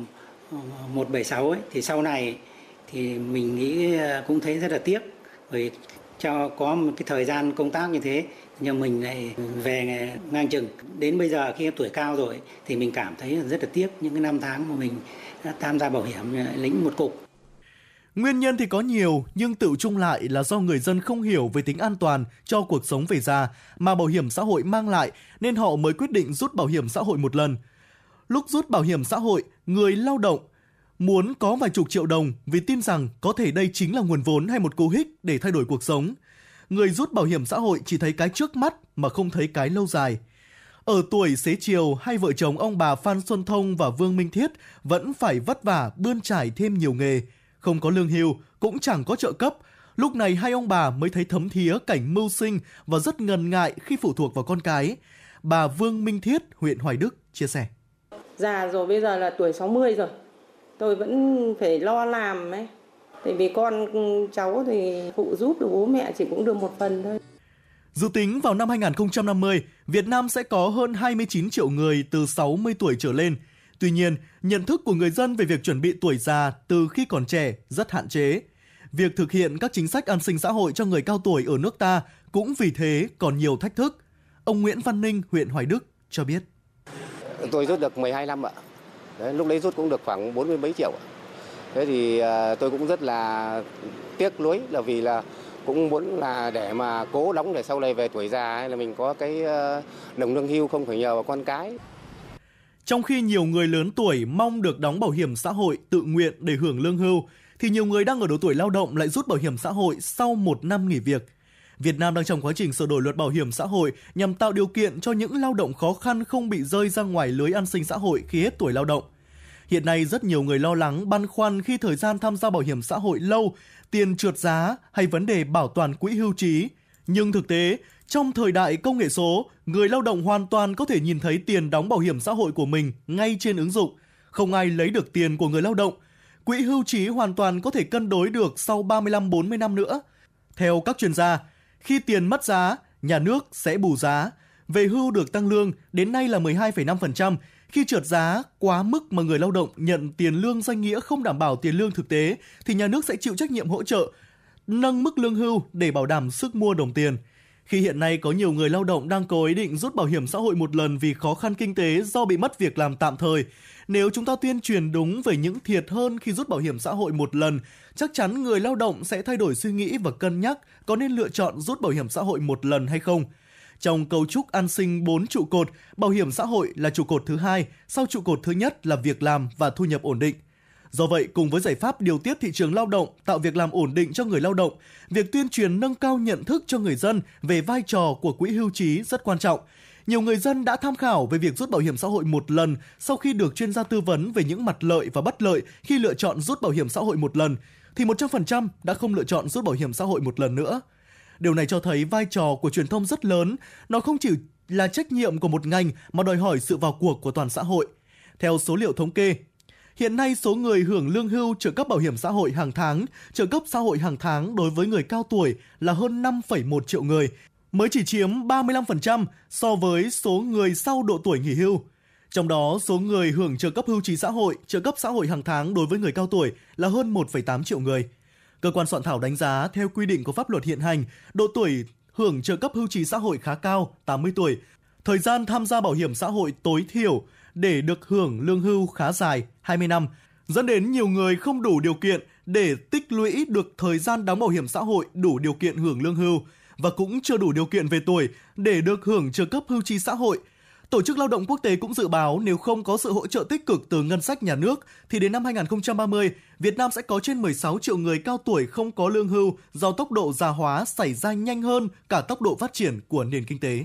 ờ, 176 ấy thì sau này thì mình nghĩ ờ, cũng thấy rất là tiếc vì cho có một cái thời gian công tác như thế nhưng mình lại về ngang chừng đến bây giờ khi em tuổi cao rồi thì mình cảm thấy rất là tiếc những cái năm tháng mà mình đã tham gia bảo hiểm lĩnh một cục
Nguyên nhân thì có nhiều, nhưng tự chung lại là do người dân không hiểu về tính an toàn cho cuộc sống về già mà bảo hiểm xã hội mang lại nên họ mới quyết định rút bảo hiểm xã hội một lần. Lúc rút bảo hiểm xã hội, người lao động muốn có vài chục triệu đồng vì tin rằng có thể đây chính là nguồn vốn hay một cú hích để thay đổi cuộc sống. Người rút bảo hiểm xã hội chỉ thấy cái trước mắt mà không thấy cái lâu dài. Ở tuổi xế chiều, hai vợ chồng ông bà Phan Xuân Thông và Vương Minh Thiết vẫn phải vất vả bươn trải thêm nhiều nghề. Không có lương hưu, cũng chẳng có trợ cấp. Lúc này hai ông bà mới thấy thấm thía cảnh mưu sinh và rất ngần ngại khi phụ thuộc vào con cái. Bà Vương Minh Thiết, huyện Hoài Đức chia sẻ.
Già rồi bây giờ là tuổi 60 rồi. Tôi vẫn phải lo làm ấy. Tại vì con cháu thì phụ giúp được bố mẹ chỉ cũng được một phần thôi.
Dự tính vào năm 2050, Việt Nam sẽ có hơn 29 triệu người từ 60 tuổi trở lên. Tuy nhiên, nhận thức của người dân về việc chuẩn bị tuổi già từ khi còn trẻ rất hạn chế. Việc thực hiện các chính sách an sinh xã hội cho người cao tuổi ở nước ta cũng vì thế còn nhiều thách thức. Ông Nguyễn Văn Ninh, huyện Hoài Đức cho biết.
Tôi rút được 12 năm ạ. Đấy, lúc đấy rút cũng được khoảng 40 mấy triệu ạ. Thế thì à, tôi cũng rất là tiếc nuối là vì là cũng muốn là để mà cố đóng để sau này về tuổi già hay là mình có cái à, đồng lương hưu không phải nhờ vào con cái.
Trong khi nhiều người lớn tuổi mong được đóng bảo hiểm xã hội tự nguyện để hưởng lương hưu, thì nhiều người đang ở độ tuổi lao động lại rút bảo hiểm xã hội sau một năm nghỉ việc. Việt Nam đang trong quá trình sửa đổi luật bảo hiểm xã hội nhằm tạo điều kiện cho những lao động khó khăn không bị rơi ra ngoài lưới an sinh xã hội khi hết tuổi lao động – Hiện nay rất nhiều người lo lắng, băn khoăn khi thời gian tham gia bảo hiểm xã hội lâu, tiền trượt giá hay vấn đề bảo toàn quỹ hưu trí. Nhưng thực tế, trong thời đại công nghệ số, người lao động hoàn toàn có thể nhìn thấy tiền đóng bảo hiểm xã hội của mình ngay trên ứng dụng. Không ai lấy được tiền của người lao động. Quỹ hưu trí hoàn toàn có thể cân đối được sau 35-40 năm nữa. Theo các chuyên gia, khi tiền mất giá, nhà nước sẽ bù giá. Về hưu được tăng lương đến nay là 12,5%, khi trượt giá quá mức mà người lao động nhận tiền lương danh nghĩa không đảm bảo tiền lương thực tế thì nhà nước sẽ chịu trách nhiệm hỗ trợ nâng mức lương hưu để bảo đảm sức mua đồng tiền. Khi hiện nay có nhiều người lao động đang có ý định rút bảo hiểm xã hội một lần vì khó khăn kinh tế do bị mất việc làm tạm thời, nếu chúng ta tuyên truyền đúng về những thiệt hơn khi rút bảo hiểm xã hội một lần, chắc chắn người lao động sẽ thay đổi suy nghĩ và cân nhắc có nên lựa chọn rút bảo hiểm xã hội một lần hay không. Trong cấu trúc an sinh 4 trụ cột, bảo hiểm xã hội là trụ cột thứ hai, sau trụ cột thứ nhất là việc làm và thu nhập ổn định. Do vậy, cùng với giải pháp điều tiết thị trường lao động, tạo việc làm ổn định cho người lao động, việc tuyên truyền nâng cao nhận thức cho người dân về vai trò của quỹ hưu trí rất quan trọng. Nhiều người dân đã tham khảo về việc rút bảo hiểm xã hội một lần sau khi được chuyên gia tư vấn về những mặt lợi và bất lợi khi lựa chọn rút bảo hiểm xã hội một lần, thì 100% đã không lựa chọn rút bảo hiểm xã hội một lần nữa. Điều này cho thấy vai trò của truyền thông rất lớn, nó không chỉ là trách nhiệm của một ngành mà đòi hỏi sự vào cuộc của toàn xã hội. Theo số liệu thống kê, Hiện nay số người hưởng lương hưu trợ cấp bảo hiểm xã hội hàng tháng, trợ cấp xã hội hàng tháng đối với người cao tuổi là hơn 5,1 triệu người, mới chỉ chiếm 35% so với số người sau độ tuổi nghỉ hưu. Trong đó, số người hưởng trợ cấp hưu trí xã hội, trợ cấp xã hội hàng tháng đối với người cao tuổi là hơn 1,8 triệu người. Cơ quan soạn thảo đánh giá theo quy định của pháp luật hiện hành, độ tuổi hưởng trợ cấp hưu trí xã hội khá cao, 80 tuổi. Thời gian tham gia bảo hiểm xã hội tối thiểu để được hưởng lương hưu khá dài, 20 năm, dẫn đến nhiều người không đủ điều kiện để tích lũy được thời gian đóng bảo hiểm xã hội đủ điều kiện hưởng lương hưu và cũng chưa đủ điều kiện về tuổi để được hưởng trợ cấp hưu trí xã hội. Tổ chức Lao động Quốc tế cũng dự báo nếu không có sự hỗ trợ tích cực từ ngân sách nhà nước thì đến năm 2030, Việt Nam sẽ có trên 16 triệu người cao tuổi không có lương hưu do tốc độ già hóa xảy ra nhanh hơn cả tốc độ phát triển của nền kinh tế.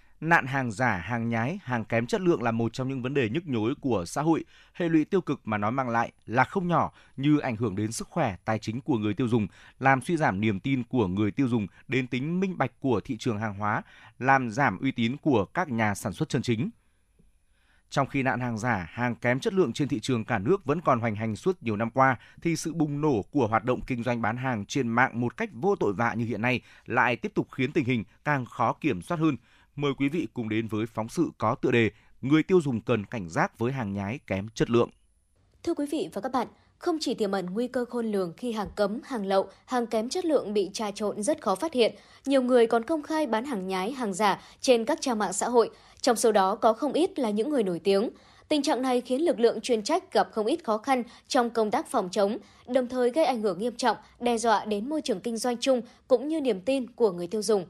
nạn hàng giả, hàng nhái, hàng kém chất lượng là một trong những vấn đề nhức nhối của xã hội. Hệ lụy tiêu cực mà nó mang lại là không nhỏ như ảnh hưởng đến sức khỏe, tài chính của người tiêu dùng, làm suy giảm niềm tin của người tiêu dùng đến tính minh bạch của thị trường hàng hóa, làm giảm uy tín của các nhà sản xuất chân chính. Trong khi nạn hàng giả, hàng kém chất lượng trên thị trường cả nước vẫn còn hoành hành suốt nhiều năm qua, thì sự bùng nổ của hoạt động kinh doanh bán hàng trên mạng một cách vô tội vạ như hiện nay lại tiếp tục khiến tình hình càng khó kiểm soát hơn. Mời quý vị cùng đến với phóng sự có tựa đề Người tiêu dùng cần cảnh giác với hàng nhái kém chất lượng.
Thưa quý vị và các bạn, không chỉ tiềm ẩn nguy cơ khôn lường khi hàng cấm, hàng lậu, hàng kém chất lượng bị trà trộn rất khó phát hiện, nhiều người còn công khai bán hàng nhái, hàng giả trên các trang mạng xã hội, trong số đó có không ít là những người nổi tiếng.
Tình trạng này khiến lực lượng chuyên trách gặp không ít khó khăn trong công tác phòng chống, đồng thời gây ảnh hưởng nghiêm trọng, đe dọa đến môi trường kinh doanh chung cũng như niềm tin của người tiêu dùng.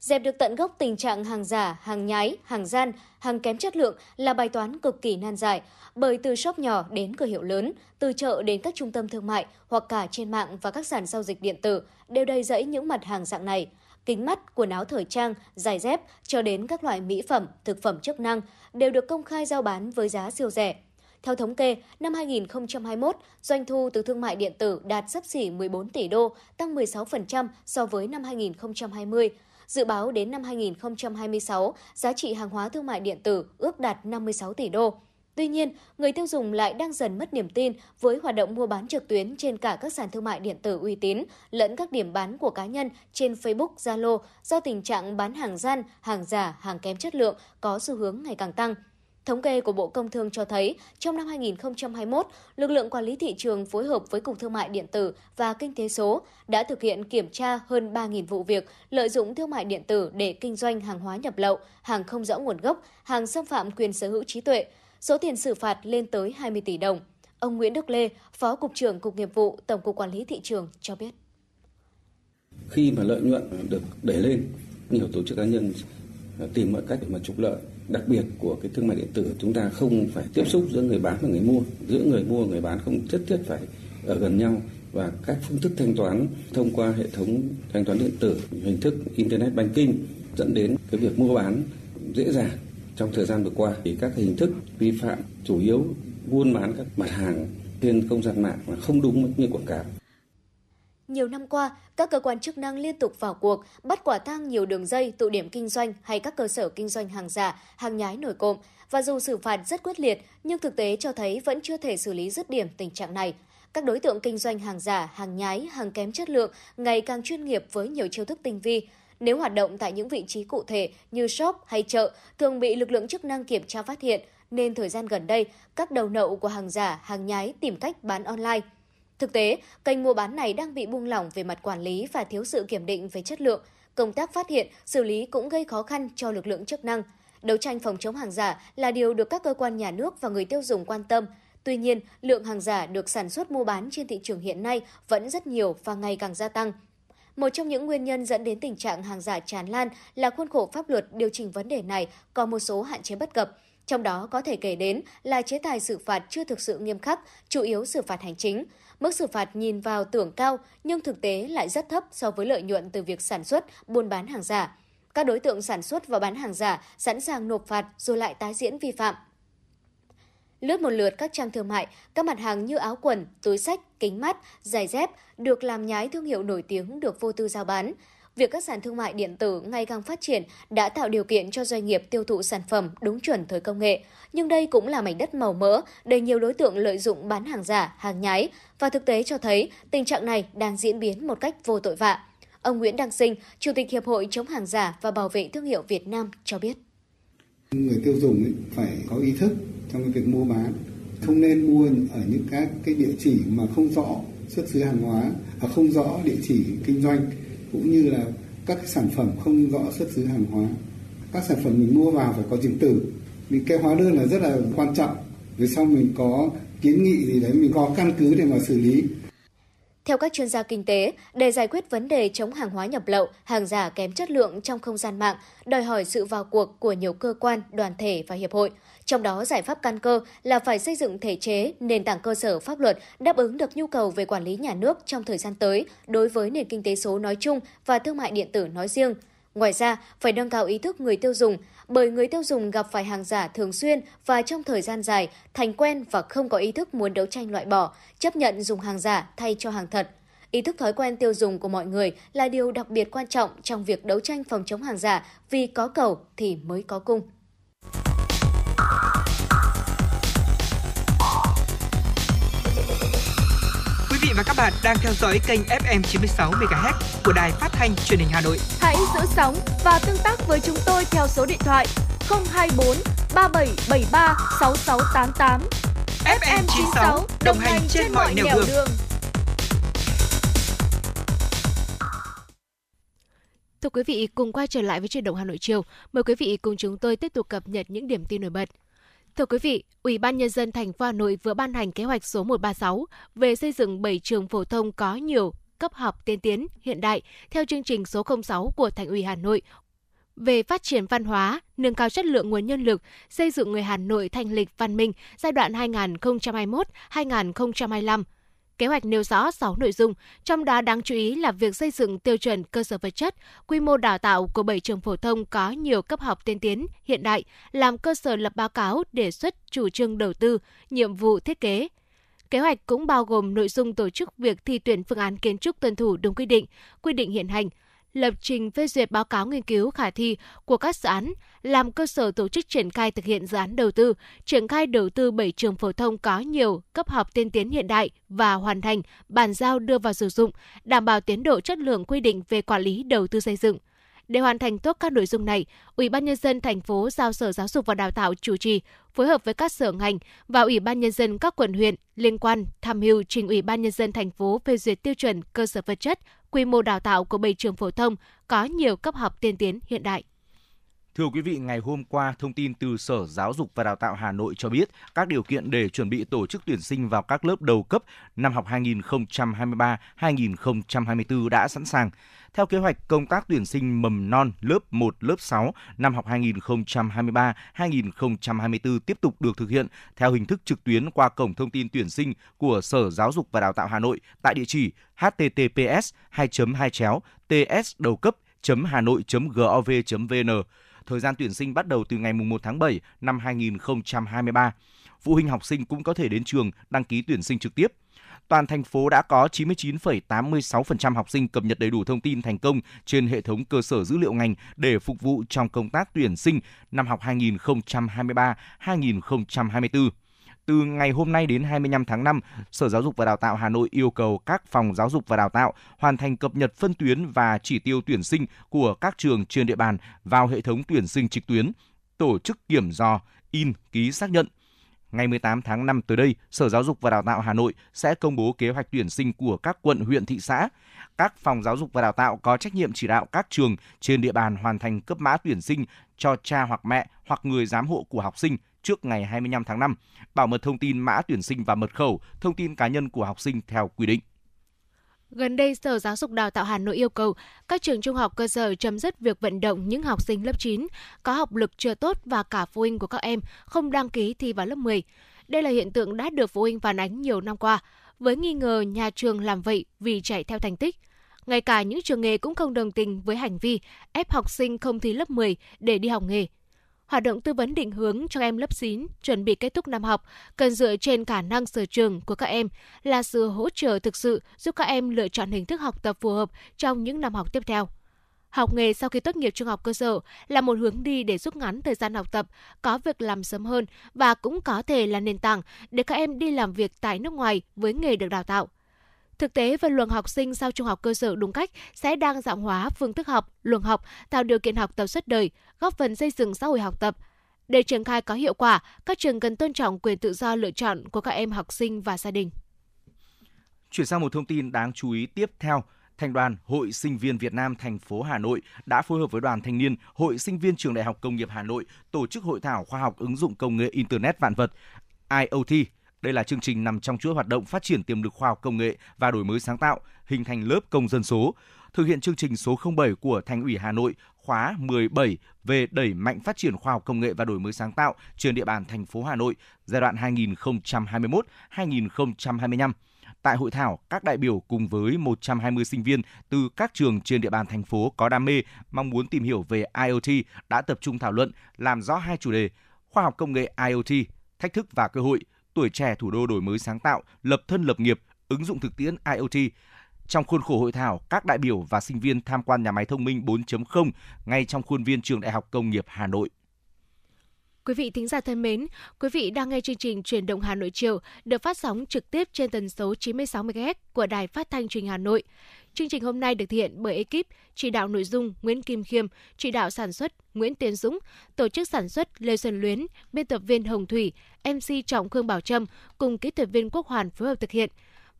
Dẹp được tận gốc tình trạng hàng giả, hàng nhái, hàng gian, hàng kém chất lượng là bài toán cực kỳ nan giải, bởi từ shop nhỏ đến cửa hiệu lớn, từ chợ đến các trung tâm thương mại hoặc cả trên mạng và các sàn giao dịch điện tử đều đầy rẫy những mặt hàng dạng này. Kính mắt, quần áo thời trang, giày dép cho đến các loại mỹ phẩm, thực phẩm chức năng đều được công khai giao bán với giá siêu rẻ. Theo thống kê, năm 2021, doanh thu từ thương mại điện tử đạt sấp xỉ 14 tỷ đô, tăng 16% so với năm 2020. Dự báo đến năm 2026, giá trị hàng hóa thương mại điện tử ước đạt 56 tỷ đô. Tuy nhiên, người tiêu dùng lại đang dần mất niềm tin với hoạt động mua bán trực tuyến trên cả các sàn thương mại điện tử uy tín lẫn các điểm bán của cá nhân trên Facebook, Zalo do tình trạng bán hàng gian, hàng giả, hàng kém chất lượng có xu hướng ngày càng tăng. Thống kê của Bộ Công Thương cho thấy, trong năm 2021, lực lượng quản lý thị trường phối hợp với Cục Thương mại Điện tử và Kinh tế số đã thực hiện kiểm tra hơn 3.000 vụ việc lợi dụng thương mại điện tử để kinh doanh hàng hóa nhập lậu, hàng không rõ nguồn gốc, hàng xâm phạm quyền sở hữu trí tuệ. Số tiền xử phạt lên tới 20 tỷ đồng. Ông Nguyễn Đức Lê, Phó Cục trưởng Cục Nghiệp vụ Tổng cục Quản lý Thị trường cho biết.
Khi mà lợi nhuận được đẩy lên, nhiều tổ chức cá nhân tìm mọi cách để mà trục lợi đặc biệt của cái thương mại điện tử, chúng ta không phải tiếp xúc giữa người bán và người mua. Giữa người mua và người bán không nhất thiết phải ở gần nhau. Và các phương thức thanh toán thông qua hệ thống thanh toán điện tử, hình thức internet banking dẫn đến cái việc mua bán dễ dàng trong thời gian vừa qua. Thì các hình thức vi phạm chủ yếu buôn bán các mặt hàng trên không gian mạng mà không đúng như quảng cáo
nhiều năm qua, các cơ quan chức năng liên tục vào cuộc, bắt quả tang nhiều đường dây, tụ điểm kinh doanh hay các cơ sở kinh doanh hàng giả, hàng nhái nổi cộm. Và dù xử phạt rất quyết liệt, nhưng thực tế cho thấy vẫn chưa thể xử lý dứt điểm tình trạng này. Các đối tượng kinh doanh hàng giả, hàng nhái, hàng kém chất lượng ngày càng chuyên nghiệp với nhiều chiêu thức tinh vi. Nếu hoạt động tại những vị trí cụ thể như shop hay chợ, thường bị lực lượng chức năng kiểm tra phát hiện, nên thời gian gần đây, các đầu nậu của hàng giả, hàng nhái tìm cách bán online – Thực tế, kênh mua bán này đang bị buông lỏng về mặt quản lý và thiếu sự kiểm định về chất lượng. Công tác phát hiện, xử lý cũng gây khó khăn cho lực lượng chức năng. Đấu tranh phòng chống hàng giả là điều được các cơ quan nhà nước và người tiêu dùng quan tâm. Tuy nhiên, lượng hàng giả được sản xuất mua bán trên thị trường hiện nay vẫn rất nhiều và ngày càng gia tăng. Một trong những nguyên nhân dẫn đến tình trạng hàng giả tràn lan là khuôn khổ pháp luật điều chỉnh vấn đề này có một số hạn chế bất cập. Trong đó có thể kể đến là chế tài xử phạt chưa thực sự nghiêm khắc, chủ yếu xử phạt hành chính. Mức xử phạt nhìn vào tưởng cao nhưng thực tế lại rất thấp so với lợi nhuận từ việc sản xuất, buôn bán hàng giả. Các đối tượng sản xuất và bán hàng giả sẵn sàng nộp phạt rồi lại tái diễn vi phạm. Lướt một lượt các trang thương mại, các mặt hàng như áo quần, túi sách, kính mắt, giày dép được làm nhái thương hiệu nổi tiếng được vô tư giao bán việc các sàn thương mại điện tử ngày càng phát triển đã tạo điều kiện cho doanh nghiệp tiêu thụ sản phẩm đúng chuẩn thời công nghệ. Nhưng đây cũng là mảnh đất màu mỡ để nhiều đối tượng lợi dụng bán hàng giả, hàng nhái và thực tế cho thấy tình trạng này đang diễn biến một cách vô tội vạ. Ông Nguyễn Đăng Sinh, Chủ tịch Hiệp hội chống hàng giả và bảo vệ thương hiệu Việt Nam cho biết.
Người tiêu dùng ấy phải có ý thức trong cái việc mua bán, không nên mua ở những các cái địa chỉ mà không rõ xuất xứ hàng hóa, và không rõ địa chỉ kinh doanh cũng như là các sản phẩm không rõ xuất xứ hàng hóa. Các sản phẩm mình mua vào phải có chứng từ vì cái hóa đơn là rất là quan trọng. Vì sau mình có kiến nghị gì đấy mình có căn cứ để mà xử lý.
Theo các chuyên gia kinh tế, để giải quyết vấn đề chống hàng hóa nhập lậu, hàng giả kém chất lượng trong không gian mạng, đòi hỏi sự vào cuộc của nhiều cơ quan, đoàn thể và hiệp hội. Trong đó, giải pháp căn cơ là phải xây dựng thể chế, nền tảng cơ sở pháp luật đáp ứng được nhu cầu về quản lý nhà nước trong thời gian tới đối với nền kinh tế số nói chung và thương mại điện tử nói riêng. Ngoài ra, phải nâng cao ý thức người tiêu dùng, bởi người tiêu dùng gặp phải hàng giả thường xuyên và trong thời gian dài, thành quen và không có ý thức muốn đấu tranh loại bỏ, chấp nhận dùng hàng giả thay cho hàng thật. Ý thức thói quen tiêu dùng của mọi người là điều đặc biệt quan trọng trong việc đấu tranh phòng chống hàng giả vì có cầu thì mới có cung.
Vị và các bạn đang theo dõi kênh FM 96 MHz của đài phát thanh truyền hình Hà Nội.
Hãy giữ sóng và tương tác với chúng tôi theo số điện thoại 024 3773 6688. FM 96 đồng hành trên mọi nẻo đường. đường.
Thưa quý vị, cùng quay trở lại với truyền động Hà Nội chiều. Mời quý vị cùng chúng tôi tiếp tục cập nhật những điểm tin nổi bật. Thưa quý vị, Ủy ban nhân dân thành phố Hà Nội vừa ban hành kế hoạch số 136 về xây dựng 7 trường phổ thông có nhiều cấp học tiên tiến hiện đại theo chương trình số 06 của Thành ủy Hà Nội về phát triển văn hóa, nâng cao chất lượng nguồn nhân lực, xây dựng người Hà Nội thành lịch văn minh giai đoạn 2021-2025. Kế hoạch nêu rõ 6 nội dung, trong đó đáng chú ý là việc xây dựng tiêu chuẩn cơ sở vật chất, quy mô đào tạo của 7 trường phổ thông có nhiều cấp học tiên tiến, hiện đại, làm cơ sở lập báo cáo, đề xuất chủ trương đầu tư, nhiệm vụ thiết kế. Kế hoạch cũng bao gồm nội dung tổ chức việc thi tuyển phương án kiến trúc tuân thủ đúng quy định, quy định hiện hành, lập trình phê duyệt báo cáo nghiên cứu khả thi của các dự án, làm cơ sở tổ chức triển khai thực hiện dự án đầu tư, triển khai đầu tư 7 trường phổ thông có nhiều cấp học tiên tiến hiện đại và hoàn thành, bàn giao đưa vào sử dụng, đảm bảo tiến độ chất lượng quy định về quản lý đầu tư xây dựng. Để hoàn thành tốt các nội dung này, Ủy ban nhân dân thành phố giao Sở Giáo dục và Đào tạo chủ trì, phối hợp với các sở ngành và Ủy ban nhân dân các quận huyện liên quan tham mưu trình Ủy ban nhân dân thành phố phê duyệt tiêu chuẩn cơ sở vật chất, quy mô đào tạo của 7 trường phổ thông có nhiều cấp học tiên tiến hiện đại.
Thưa quý vị, ngày hôm qua, thông tin từ Sở Giáo dục và Đào tạo Hà Nội cho biết các điều kiện để chuẩn bị tổ chức tuyển sinh vào các lớp đầu cấp năm học 2023-2024 đã sẵn sàng. Theo kế hoạch, công tác tuyển sinh mầm non lớp 1, lớp 6 năm học 2023-2024 tiếp tục được thực hiện theo hình thức trực tuyến qua cổng thông tin tuyển sinh của Sở Giáo dục và Đào tạo Hà Nội tại địa chỉ https 2 2 chéo ts đầu cấp hà nội gov vn Thời gian tuyển sinh bắt đầu từ ngày 1 tháng 7 năm 2023. Phụ huynh học sinh cũng có thể đến trường đăng ký tuyển sinh trực tiếp toàn thành phố đã có 99,86% học sinh cập nhật đầy đủ thông tin thành công trên hệ thống cơ sở dữ liệu ngành để phục vụ trong công tác tuyển sinh năm học 2023-2024. Từ ngày hôm nay đến 25 tháng 5, Sở Giáo dục và Đào tạo Hà Nội yêu cầu các phòng giáo dục và đào tạo hoàn thành cập nhật phân tuyến và chỉ tiêu tuyển sinh của các trường trên địa bàn vào hệ thống tuyển sinh trực tuyến, tổ chức kiểm dò, in, ký xác nhận, Ngày 18 tháng 5 tới đây, Sở Giáo dục và Đào tạo Hà Nội sẽ công bố kế hoạch tuyển sinh của các quận, huyện, thị xã. Các phòng giáo dục và đào tạo có trách nhiệm chỉ đạo các trường trên địa bàn hoàn thành cấp mã tuyển sinh cho cha hoặc mẹ hoặc người giám hộ của học sinh trước ngày 25 tháng 5, bảo mật thông tin mã tuyển sinh và mật khẩu, thông tin cá nhân của học sinh theo quy định.
Gần đây, Sở Giáo dục Đào tạo Hà Nội yêu cầu các trường trung học cơ sở chấm dứt việc vận động những học sinh lớp 9 có học lực chưa tốt và cả phụ huynh của các em không đăng ký thi vào lớp 10. Đây là hiện tượng đã được phụ huynh phản ánh nhiều năm qua, với nghi ngờ nhà trường làm vậy vì chạy theo thành tích. Ngay cả những trường nghề cũng không đồng tình với hành vi ép học sinh không thi lớp 10 để đi học nghề hoạt động tư vấn định hướng cho em lớp 9 chuẩn bị kết thúc năm học cần dựa trên khả năng sở trường của các em là sự hỗ trợ thực sự giúp các em lựa chọn hình thức học tập phù hợp trong những năm học tiếp theo. Học nghề sau khi tốt nghiệp trung học cơ sở là một hướng đi để rút ngắn thời gian học tập, có việc làm sớm hơn và cũng có thể là nền tảng để các em đi làm việc tại nước ngoài với nghề được đào tạo. Thực tế, phân luồng học sinh sau trung học cơ sở đúng cách sẽ đang dạng hóa phương thức học, luồng học, tạo điều kiện học tập suốt đời, góp phần xây dựng xã hội học tập. Để triển khai có hiệu quả, các trường cần tôn trọng quyền tự do lựa chọn của các em học sinh và gia đình.
Chuyển sang một thông tin đáng chú ý tiếp theo. Thành đoàn Hội Sinh viên Việt Nam thành phố Hà Nội đã phối hợp với Đoàn Thanh niên Hội Sinh viên Trường Đại học Công nghiệp Hà Nội tổ chức hội thảo khoa học ứng dụng công nghệ Internet vạn vật IoT đây là chương trình nằm trong chuỗi hoạt động phát triển tiềm lực khoa học công nghệ và đổi mới sáng tạo, hình thành lớp công dân số. Thực hiện chương trình số 07 của Thành ủy Hà Nội khóa 17 về đẩy mạnh phát triển khoa học công nghệ và đổi mới sáng tạo trên địa bàn thành phố Hà Nội giai đoạn 2021-2025. Tại hội thảo, các đại biểu cùng với 120 sinh viên từ các trường trên địa bàn thành phố có đam mê, mong muốn tìm hiểu về IoT đã tập trung thảo luận, làm rõ hai chủ đề: khoa học công nghệ IoT, thách thức và cơ hội, tuổi trẻ thủ đô đổi mới sáng tạo, lập thân lập nghiệp, ứng dụng thực tiễn IoT. Trong khuôn khổ hội thảo, các đại biểu và sinh viên tham quan nhà máy thông minh 4.0 ngay trong khuôn viên Trường Đại học Công nghiệp Hà Nội.
Quý vị thính giả thân mến, quý vị đang nghe chương trình Truyền động Hà Nội chiều được phát sóng trực tiếp trên tần số 96 MHz của Đài Phát thanh Truyền hình Hà Nội. Chương trình hôm nay được thực hiện bởi ekip chỉ đạo nội dung Nguyễn Kim Khiêm, chỉ đạo sản xuất Nguyễn Tiến Dũng, tổ chức sản xuất Lê Xuân Luyến, biên tập viên Hồng Thủy, MC Trọng Khương Bảo Trâm cùng kỹ thuật viên Quốc Hoàn phối hợp thực hiện.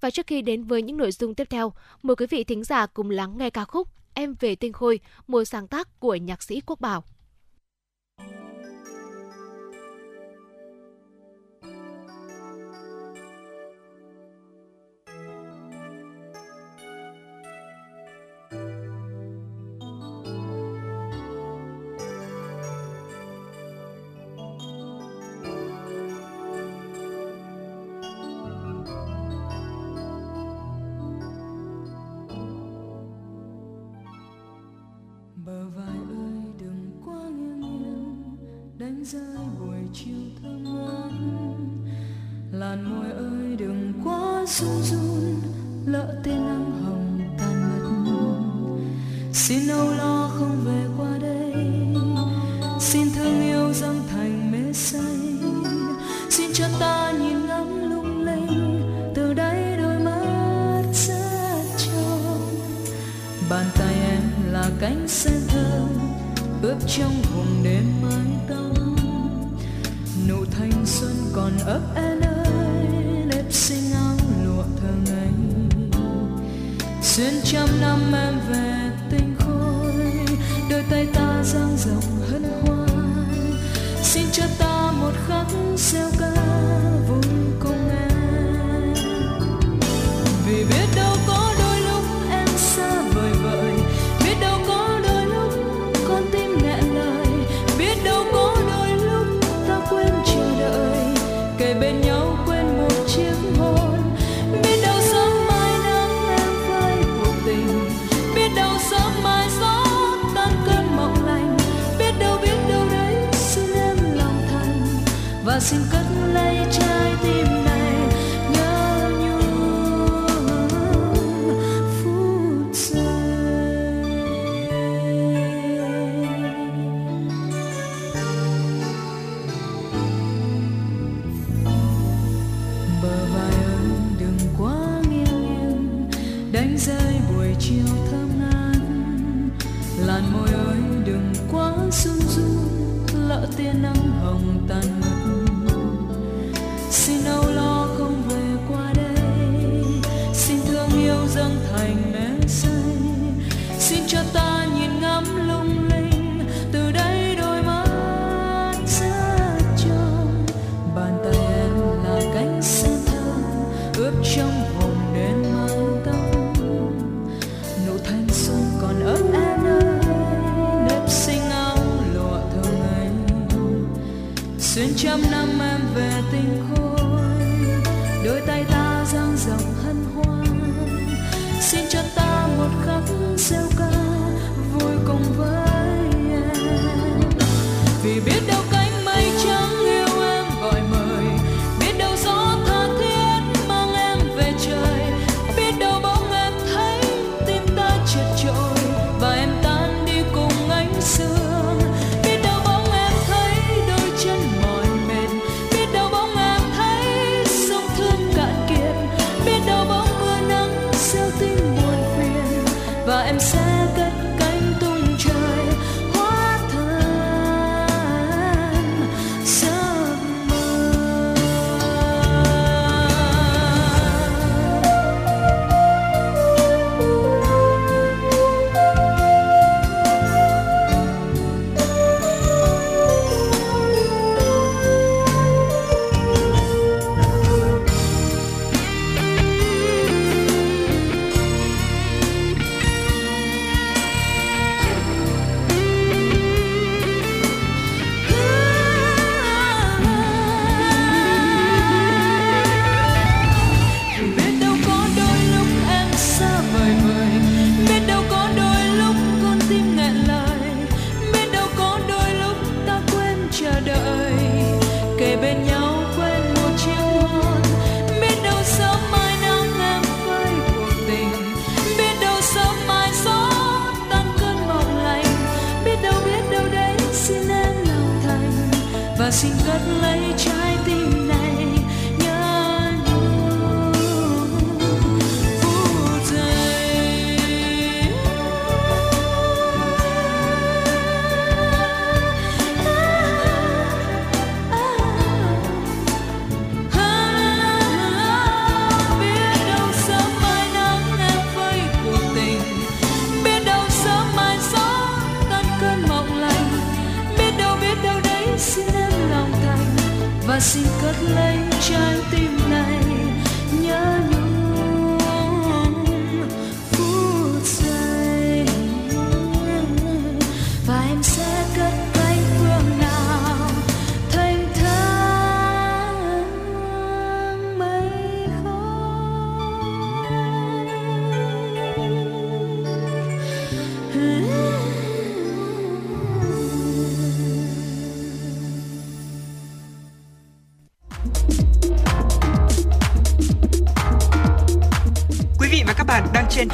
Và trước khi đến với những nội dung tiếp theo, mời quý vị thính giả cùng lắng nghe ca khúc Em về tinh khôi, một sáng tác của nhạc sĩ Quốc Bảo.
rơi, buổi chiều thơ ngát. Làn môi ơi đừng quá run run, lỡ tên nắng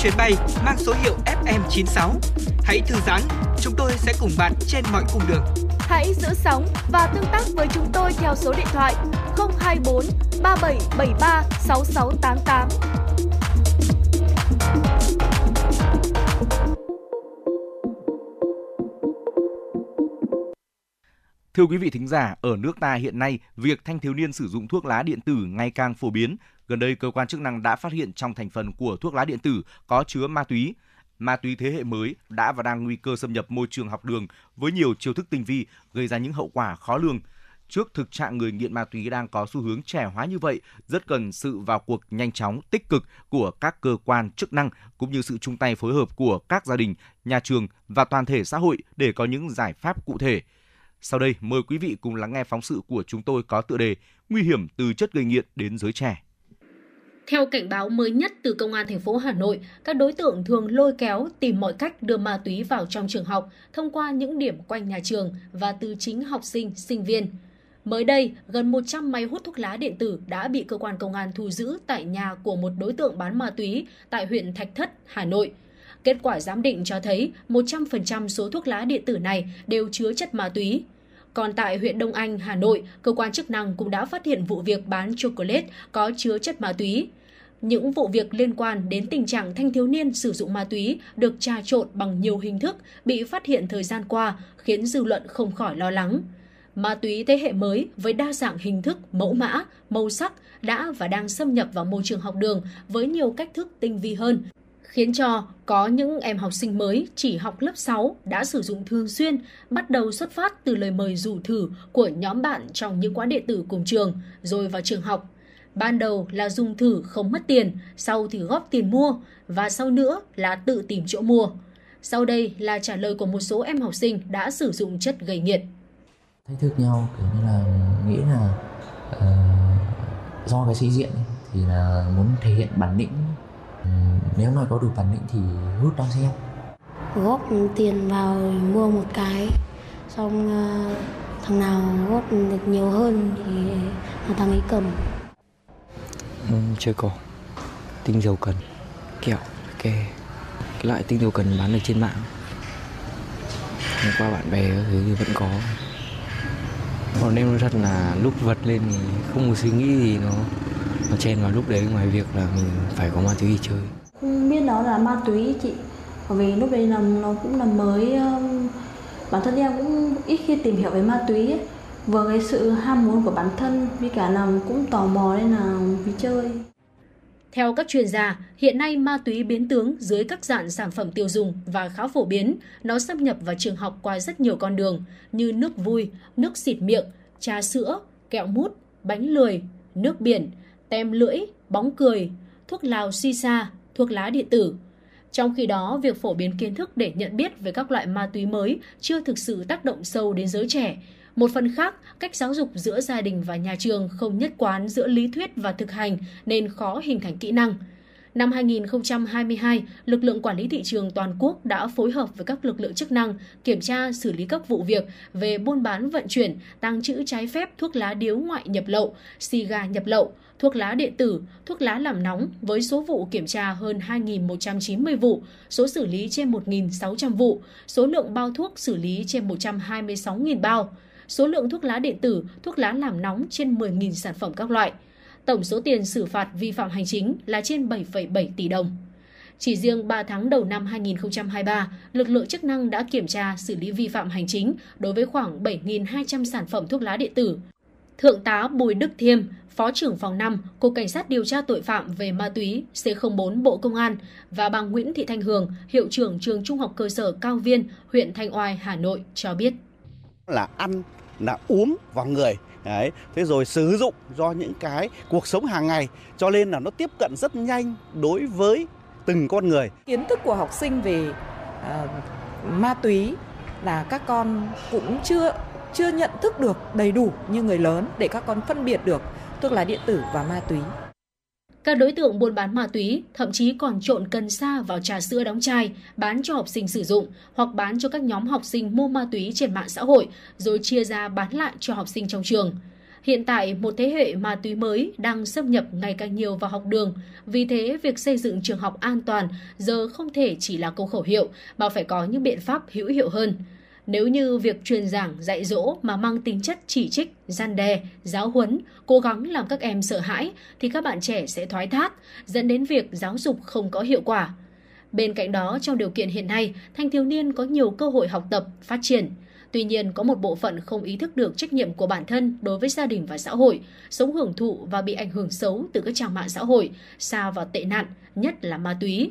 chuyến bay mang số hiệu FM96. Hãy thư giãn, chúng tôi sẽ cùng bạn trên mọi cung đường.
Hãy giữ sóng và tương tác với chúng tôi theo số điện thoại 024 3773 6688.
Thưa quý vị thính giả, ở nước ta hiện nay, việc thanh thiếu niên sử dụng thuốc lá điện tử ngày càng phổ biến. Gần đây, cơ quan chức năng đã phát hiện trong thành phần của thuốc lá điện tử có chứa ma túy. Ma túy thế hệ mới đã và đang nguy cơ xâm nhập môi trường học đường với nhiều chiêu thức tinh vi, gây ra những hậu quả khó lường. Trước thực trạng người nghiện ma túy đang có xu hướng trẻ hóa như vậy, rất cần sự vào cuộc nhanh chóng, tích cực của các cơ quan chức năng cũng như sự chung tay phối hợp của các gia đình, nhà trường và toàn thể xã hội để có những giải pháp cụ thể. Sau đây, mời quý vị cùng lắng nghe phóng sự của chúng tôi có tựa đề Nguy hiểm từ chất gây nghiện đến giới trẻ.
Theo cảnh báo mới nhất từ Công an thành phố Hà Nội, các đối tượng thường lôi kéo tìm mọi cách đưa ma túy vào trong trường học thông qua những điểm quanh nhà trường và từ chính học sinh, sinh viên. Mới đây, gần 100 máy hút thuốc lá điện tử đã bị cơ quan công an thu giữ tại nhà của một đối tượng bán ma túy tại huyện Thạch Thất, Hà Nội. Kết quả giám định cho thấy 100% số thuốc lá điện tử này đều chứa chất ma túy. Còn tại huyện Đông Anh, Hà Nội, cơ quan chức năng cũng đã phát hiện vụ việc bán chocolate có chứa chất ma túy. Những vụ việc liên quan đến tình trạng thanh thiếu niên sử dụng ma túy được trà trộn bằng nhiều hình thức bị phát hiện thời gian qua khiến dư luận không khỏi lo lắng. Ma túy thế hệ mới với đa dạng hình thức, mẫu mã, màu sắc đã và đang xâm nhập vào môi trường học đường với nhiều cách thức tinh vi hơn, khiến cho có những em học sinh mới chỉ học lớp 6 đã sử dụng thường xuyên, bắt đầu xuất phát từ lời mời rủ thử của nhóm bạn trong những quán đệ tử cùng trường, rồi vào trường học. Ban đầu là dùng thử không mất tiền, sau thì góp tiền mua, và sau nữa là tự tìm chỗ mua. Sau đây là trả lời của một số em học sinh đã sử dụng chất gây nghiện.
thách thức nhau kiểu như là nghĩ là uh, do cái sĩ diện thì là muốn thể hiện bản lĩnh nếu mà có đủ bản lĩnh thì hút đón xem.
Góp tiền vào mua một cái xong ờ, thằng nào góp được nhiều hơn thì là thằng ấy cầm.
Ừ, chơi cỏ tinh dầu cần. Kẹo ke. Cái loại tinh dầu cần bán được trên mạng. Hôm qua bạn bè thứ thì vẫn có. Còn em nói thật là lúc vật lên thì không có suy nghĩ gì nó nó chen vào lúc đấy ngoài việc là mình phải có ma túy chơi
không biết nó là ma túy chị bởi vì lúc đấy là nó cũng là mới um, bản thân em cũng ít khi tìm hiểu về ma túy ấy. vừa cái sự ham muốn của bản thân với cả là cũng tò mò nên là vì chơi
Theo các chuyên gia, hiện nay ma túy biến tướng dưới các dạng sản phẩm tiêu dùng và khá phổ biến. Nó xâm nhập vào trường học qua rất nhiều con đường như nước vui, nước xịt miệng, trà sữa, kẹo mút, bánh lười, nước biển, tem lưỡi, bóng cười, thuốc lào si sa thuốc lá điện tử. Trong khi đó, việc phổ biến kiến thức để nhận biết về các loại ma túy mới chưa thực sự tác động sâu đến giới trẻ. Một phần khác, cách giáo dục giữa gia đình và nhà trường không nhất quán giữa lý thuyết và thực hành nên khó hình thành kỹ năng. Năm 2022, lực lượng quản lý thị trường toàn quốc đã phối hợp với các lực lượng chức năng kiểm tra xử lý các vụ việc về buôn bán vận chuyển, tàng trữ trái phép thuốc lá điếu ngoại nhập lậu, xì gà nhập lậu, thuốc lá điện tử, thuốc lá làm nóng với số vụ kiểm tra hơn 2.190 vụ, số xử lý trên 1.600 vụ, số lượng bao thuốc xử lý trên 126.000 bao, số lượng thuốc lá điện tử, thuốc lá làm nóng trên 10.000 sản phẩm các loại. Tổng số tiền xử phạt vi phạm hành chính là trên 7,7 tỷ đồng. Chỉ riêng 3 tháng đầu năm 2023, lực lượng chức năng đã kiểm tra xử lý vi phạm hành chính đối với khoảng 7.200 sản phẩm thuốc lá điện tử. Thượng tá Bùi Đức Thiêm, Phó trưởng phòng 5, Cục Cảnh sát điều tra tội phạm về ma túy C04 Bộ Công an và bà Nguyễn Thị Thanh Hường, hiệu trưởng trường Trung học cơ sở Cao Viên, huyện Thanh Oai, Hà Nội cho biết.
là ăn là uống vào người đấy thế rồi sử dụng do những cái cuộc sống hàng ngày cho nên là nó tiếp cận rất nhanh đối với từng con người
kiến thức của học sinh về à, ma túy là các con cũng chưa chưa nhận thức được đầy đủ như người lớn để các con phân biệt được thuốc lá điện tử và ma túy.
Các đối tượng buôn bán ma túy thậm chí còn trộn cần sa vào trà sữa đóng chai, bán cho học sinh sử dụng hoặc bán cho các nhóm học sinh mua ma túy trên mạng xã hội rồi chia ra bán lại cho học sinh trong trường. Hiện tại, một thế hệ ma túy mới đang xâm nhập ngày càng nhiều vào học đường. Vì thế, việc xây dựng trường học an toàn giờ không thể chỉ là câu khẩu hiệu, mà phải có những biện pháp hữu hiệu hơn. Nếu như việc truyền giảng, dạy dỗ mà mang tính chất chỉ trích, gian đe, giáo huấn, cố gắng làm các em sợ hãi, thì các bạn trẻ sẽ thoái thác, dẫn đến việc giáo dục không có hiệu quả. Bên cạnh đó, trong điều kiện hiện nay, thanh thiếu niên có nhiều cơ hội học tập, phát triển. Tuy nhiên, có một bộ phận không ý thức được trách nhiệm của bản thân đối với gia đình và xã hội, sống hưởng thụ và bị ảnh hưởng xấu từ các trang mạng xã hội, xa vào tệ nạn, nhất là ma túy.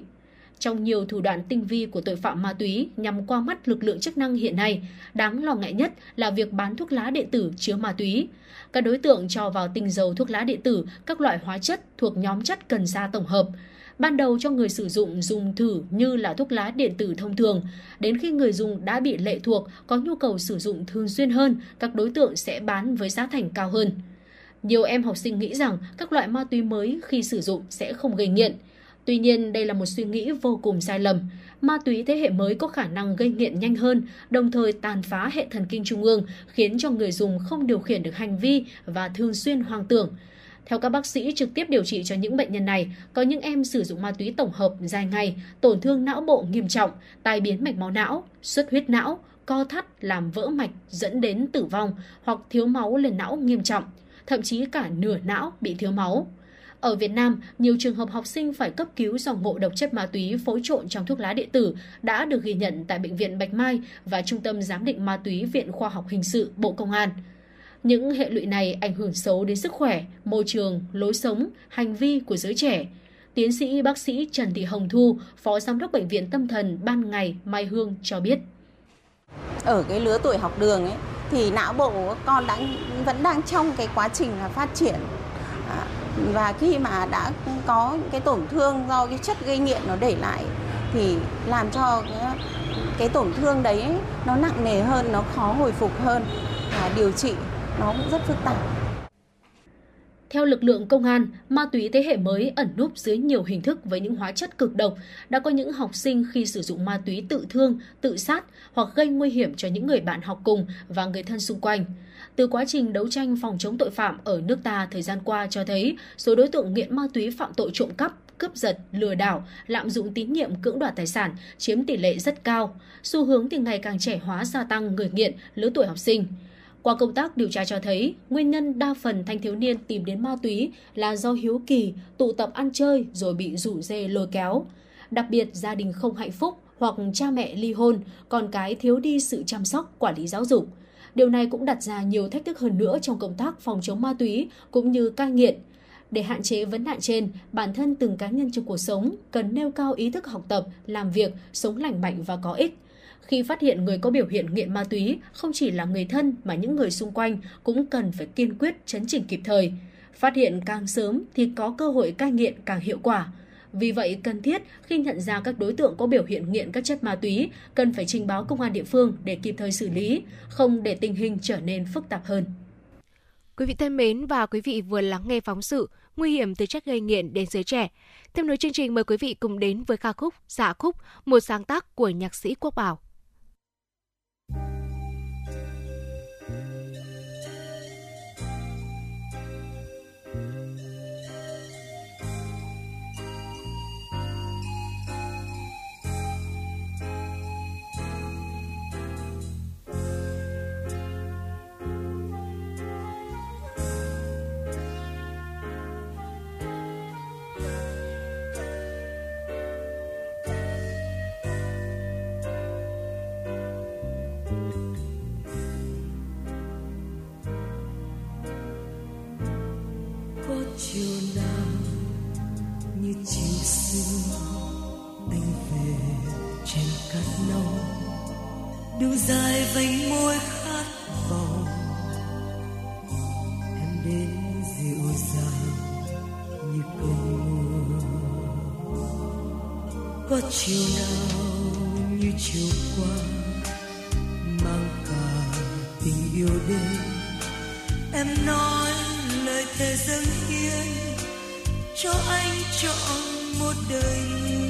Trong nhiều thủ đoạn tinh vi của tội phạm ma túy nhằm qua mắt lực lượng chức năng hiện nay, đáng lo ngại nhất là việc bán thuốc lá điện tử chứa ma túy. Các đối tượng cho vào tinh dầu thuốc lá điện tử các loại hóa chất thuộc nhóm chất cần sa tổng hợp, ban đầu cho người sử dụng dùng thử như là thuốc lá điện tử thông thường. Đến khi người dùng đã bị lệ thuộc, có nhu cầu sử dụng thường xuyên hơn, các đối tượng sẽ bán với giá thành cao hơn. Nhiều em học sinh nghĩ rằng các loại ma túy mới khi sử dụng sẽ không gây nghiện. Tuy nhiên, đây là một suy nghĩ vô cùng sai lầm. Ma túy thế hệ mới có khả năng gây nghiện nhanh hơn, đồng thời tàn phá hệ thần kinh trung ương, khiến cho người dùng không điều khiển được hành vi và thường xuyên hoang tưởng. Theo các bác sĩ trực tiếp điều trị cho những bệnh nhân này, có những em sử dụng ma túy tổng hợp dài ngày, tổn thương não bộ nghiêm trọng, tai biến mạch máu não, xuất huyết não, co thắt làm vỡ mạch dẫn đến tử vong hoặc thiếu máu lên não nghiêm trọng, thậm chí cả nửa não bị thiếu máu. Ở Việt Nam, nhiều trường hợp học sinh phải cấp cứu do ngộ độc chất ma túy phối trộn trong thuốc lá điện tử đã được ghi nhận tại Bệnh viện Bạch Mai và Trung tâm Giám định Ma túy Viện Khoa học Hình sự Bộ Công an. Những hệ lụy này ảnh hưởng xấu đến sức khỏe, môi trường, lối sống, hành vi của giới trẻ. Tiến sĩ bác sĩ Trần Thị Hồng Thu, Phó Giám đốc Bệnh viện Tâm thần Ban Ngày Mai Hương cho biết.
Ở cái lứa tuổi học đường ấy, thì não bộ của con đang vẫn đang trong cái quá trình là phát triển và khi mà đã có cái tổn thương do cái chất gây nghiện nó để lại thì làm cho cái, cái tổn thương đấy nó nặng nề hơn nó khó hồi phục hơn và điều trị nó cũng rất phức tạp.
Theo lực lượng công an, ma túy thế hệ mới ẩn núp dưới nhiều hình thức với những hóa chất cực độc. Đã có những học sinh khi sử dụng ma túy tự thương, tự sát hoặc gây nguy hiểm cho những người bạn học cùng và người thân xung quanh. Từ quá trình đấu tranh phòng chống tội phạm ở nước ta thời gian qua cho thấy số đối tượng nghiện ma túy phạm tội trộm cắp, cướp giật, lừa đảo, lạm dụng tín nhiệm cưỡng đoạt tài sản chiếm tỷ lệ rất cao. Xu hướng thì ngày càng trẻ hóa gia tăng người nghiện lứa tuổi học sinh. Qua công tác điều tra cho thấy, nguyên nhân đa phần thanh thiếu niên tìm đến ma túy là do hiếu kỳ, tụ tập ăn chơi rồi bị rủ dê lôi kéo. Đặc biệt gia đình không hạnh phúc hoặc cha mẹ ly hôn, con cái thiếu đi sự chăm sóc, quản lý giáo dục. Điều này cũng đặt ra nhiều thách thức hơn nữa trong công tác phòng chống ma túy cũng như cai nghiện. Để hạn chế vấn nạn trên, bản thân từng cá nhân trong cuộc sống cần nêu cao ý thức học tập, làm việc, sống lành mạnh và có ích khi phát hiện người có biểu hiện nghiện ma túy, không chỉ là người thân mà những người xung quanh cũng cần phải kiên quyết chấn chỉnh kịp thời. Phát hiện càng sớm thì có cơ hội cai nghiện càng hiệu quả. Vì vậy, cần thiết khi nhận ra các đối tượng có biểu hiện nghiện các chất ma túy, cần phải trình báo công an địa phương để kịp thời xử lý, không để tình hình trở nên phức tạp hơn.
Quý vị thân mến và quý vị vừa lắng nghe phóng sự Nguy hiểm từ chất gây nghiện đến giới trẻ. Tiếp nối chương trình mời quý vị cùng đến với ca khúc Dạ khúc, một sáng tác của nhạc sĩ Quốc Bảo.
Chiều nào như chiều xưa. Anh về trên cát nâu đường dài vành môi khát vọng. Em đến dịu dàng như cơn mưa. Có chiều nào như chiều qua, mang cả tình yêu đến. Em nói lời thề dâng hiến cho anh chọn một đời người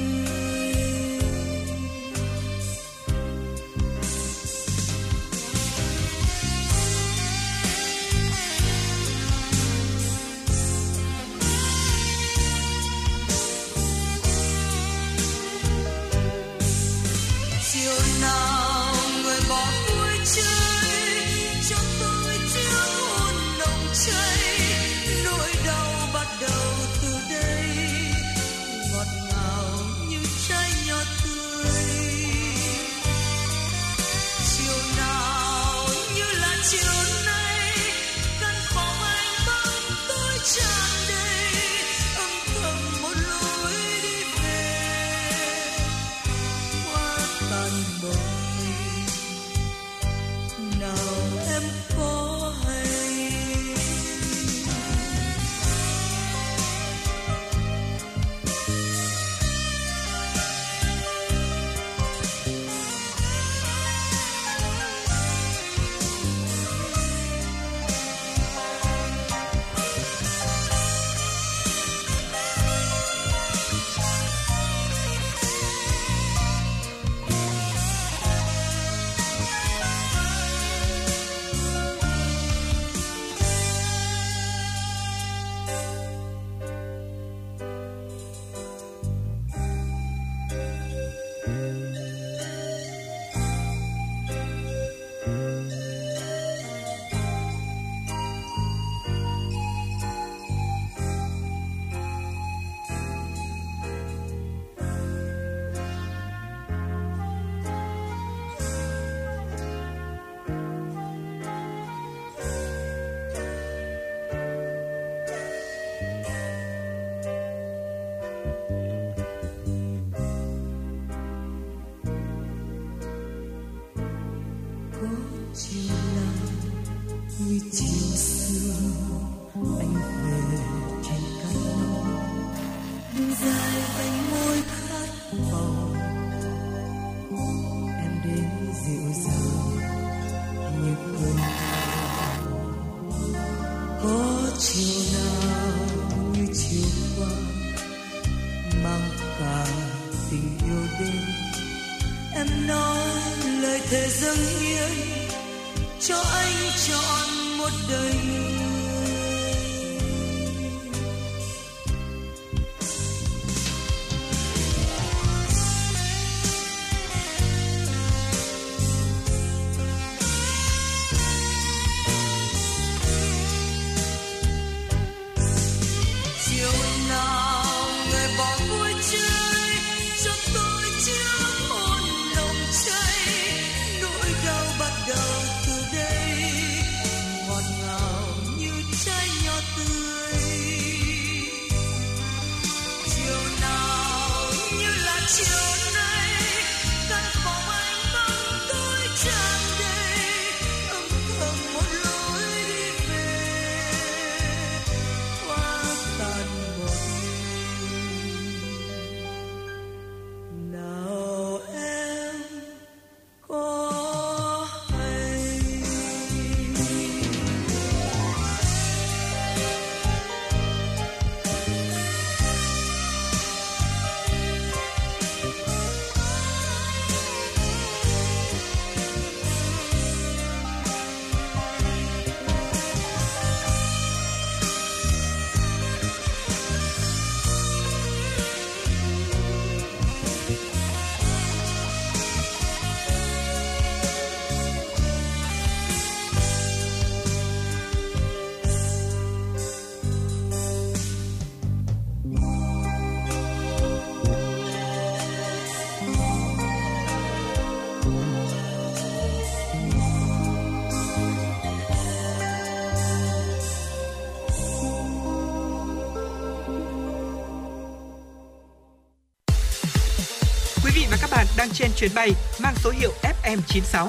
trên chuyến bay mang số hiệu FM96.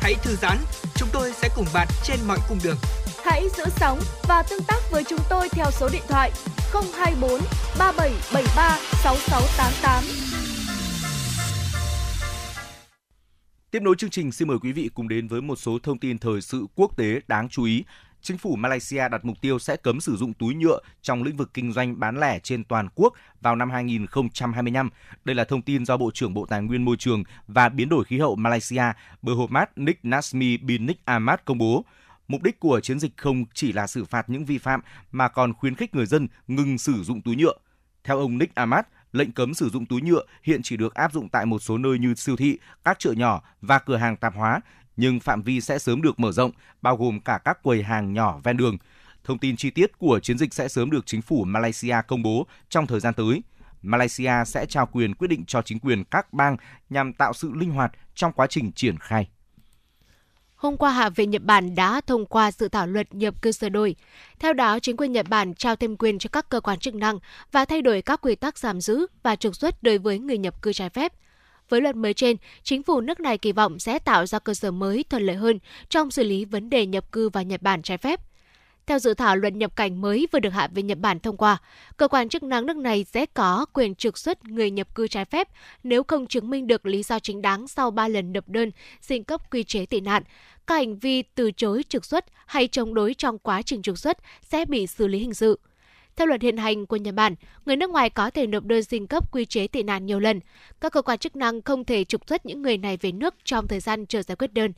Hãy thư giãn, chúng tôi sẽ cùng bạn trên mọi cung đường.
Hãy giữ sóng và tương tác với chúng tôi theo số điện thoại 024 3773 6688.
Tiếp nối chương trình, xin mời quý vị cùng đến với một số thông tin thời sự quốc tế đáng chú ý. Chính phủ Malaysia đặt mục tiêu sẽ cấm sử dụng túi nhựa trong lĩnh vực kinh doanh bán lẻ trên toàn quốc vào năm 2025. Đây là thông tin do Bộ trưởng Bộ Tài nguyên Môi trường và Biến đổi khí hậu Malaysia Berhormat Nick Nasmi bin Nick Ahmad công bố. Mục đích của chiến dịch không chỉ là xử phạt những vi phạm mà còn khuyến khích người dân ngừng sử dụng túi nhựa. Theo ông Nick Ahmad, lệnh cấm sử dụng túi nhựa hiện chỉ được áp dụng tại một số nơi như siêu thị, các chợ nhỏ và cửa hàng tạp hóa, nhưng phạm vi sẽ sớm được mở rộng, bao gồm cả các quầy hàng nhỏ ven đường. Thông tin chi tiết của chiến dịch sẽ sớm được chính phủ Malaysia công bố trong thời gian tới. Malaysia sẽ trao quyền quyết định cho chính quyền các bang nhằm tạo sự linh hoạt trong quá trình triển khai.
Hôm qua, Hạ viện Nhật Bản đã thông qua dự thảo luật nhập cư sửa đổi. Theo đó, chính quyền Nhật Bản trao thêm quyền cho các cơ quan chức năng và thay đổi các quy tắc giảm giữ và trục xuất đối với người nhập cư trái phép. Với luật mới trên, chính phủ nước này kỳ vọng sẽ tạo ra cơ sở mới thuận lợi hơn trong xử lý vấn đề nhập cư vào Nhật Bản trái phép. Theo dự thảo luật nhập cảnh mới vừa được Hạ viện Nhật Bản thông qua, cơ quan chức năng nước này sẽ có quyền trục xuất người nhập cư trái phép nếu không chứng minh được lý do chính đáng sau 3 lần nộp đơn xin cấp quy chế tị nạn. Các hành vi từ chối trục xuất hay chống đối trong quá trình trục xuất sẽ bị xử lý hình sự. Theo luật hiện hành của Nhật Bản, người nước ngoài có thể nộp đơn xin cấp quy chế tị nạn nhiều lần. Các cơ quan chức năng không thể trục xuất những người này về nước trong thời gian chờ giải quyết đơn.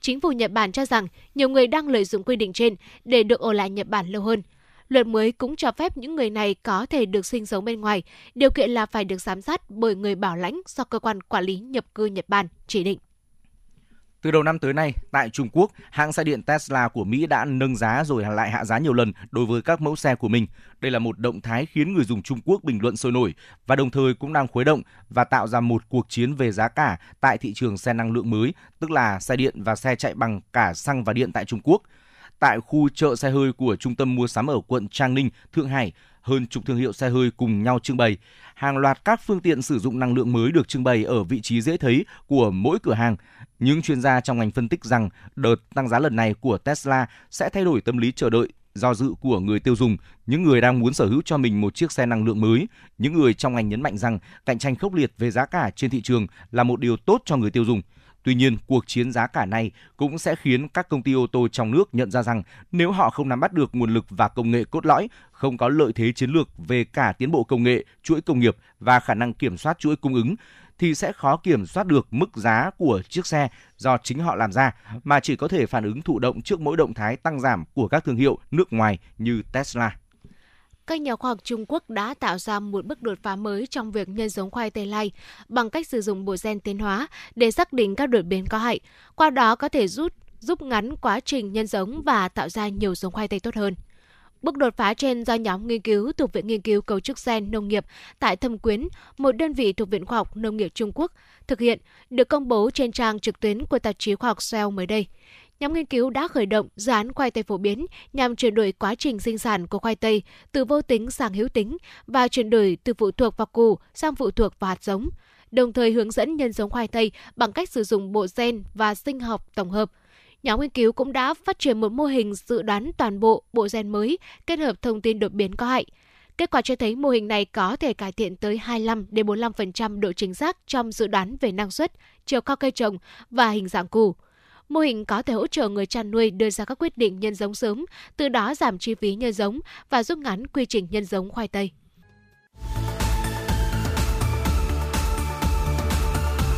Chính phủ Nhật Bản cho rằng nhiều người đang lợi dụng quy định trên để được ở lại Nhật Bản lâu hơn. Luật mới cũng cho phép những người này có thể được sinh sống bên ngoài, điều kiện là phải được giám sát bởi người bảo lãnh do cơ quan quản lý nhập cư Nhật Bản chỉ định.
Từ đầu năm tới nay, tại Trung Quốc, hãng xe điện Tesla của Mỹ đã nâng giá rồi lại hạ giá nhiều lần đối với các mẫu xe của mình. Đây là một động thái khiến người dùng Trung Quốc bình luận sôi nổi và đồng thời cũng đang khuấy động và tạo ra một cuộc chiến về giá cả tại thị trường xe năng lượng mới, tức là xe điện và xe chạy bằng cả xăng và điện tại Trung Quốc. Tại khu chợ xe hơi của trung tâm mua sắm ở quận Trang Ninh, Thượng Hải, hơn chục thương hiệu xe hơi cùng nhau trưng bày. Hàng loạt các phương tiện sử dụng năng lượng mới được trưng bày ở vị trí dễ thấy của mỗi cửa hàng. Những chuyên gia trong ngành phân tích rằng đợt tăng giá lần này của Tesla sẽ thay đổi tâm lý chờ đợi do dự của người tiêu dùng, những người đang muốn sở hữu cho mình một chiếc xe năng lượng mới. Những người trong ngành nhấn mạnh rằng cạnh tranh khốc liệt về giá cả trên thị trường là một điều tốt cho người tiêu dùng. Tuy nhiên, cuộc chiến giá cả này cũng sẽ khiến các công ty ô tô trong nước nhận ra rằng nếu họ không nắm bắt được nguồn lực và công nghệ cốt lõi, không có lợi thế chiến lược về cả tiến bộ công nghệ, chuỗi công nghiệp và khả năng kiểm soát chuỗi cung ứng, thì sẽ khó kiểm soát được mức giá của chiếc xe do chính họ làm ra, mà chỉ có thể phản ứng thụ động trước mỗi động thái tăng giảm của các thương hiệu nước ngoài như Tesla
các nhà khoa học Trung Quốc đã tạo ra một bước đột phá mới trong việc nhân giống khoai tây lai bằng cách sử dụng bộ gen tiến hóa để xác định các đột biến có hại, qua đó có thể rút giúp ngắn quá trình nhân giống và tạo ra nhiều giống khoai tây tốt hơn. Bước đột phá trên do nhóm nghiên cứu thuộc Viện Nghiên cứu Cấu trúc gen nông nghiệp tại Thâm Quyến, một đơn vị thuộc Viện Khoa học Nông nghiệp Trung Quốc, thực hiện, được công bố trên trang trực tuyến của tạp chí khoa học Cell mới đây nhóm nghiên cứu đã khởi động dự án khoai tây phổ biến nhằm chuyển đổi quá trình sinh sản của khoai tây từ vô tính sang hữu tính và chuyển đổi từ phụ thuộc vào củ sang phụ thuộc vào hạt giống, đồng thời hướng dẫn nhân giống khoai tây bằng cách sử dụng bộ gen và sinh học tổng hợp. Nhóm nghiên cứu cũng đã phát triển một mô hình dự đoán toàn bộ bộ gen mới kết hợp thông tin đột biến có hại. Kết quả cho thấy mô hình này có thể cải thiện tới 25 đến 45% độ chính xác trong dự đoán về năng suất, chiều cao cây trồng và hình dạng củ. Mô hình có thể hỗ trợ người chăn nuôi đưa ra các quyết định nhân giống sớm, từ đó giảm chi phí nhân giống và rút ngắn quy trình nhân giống khoai tây.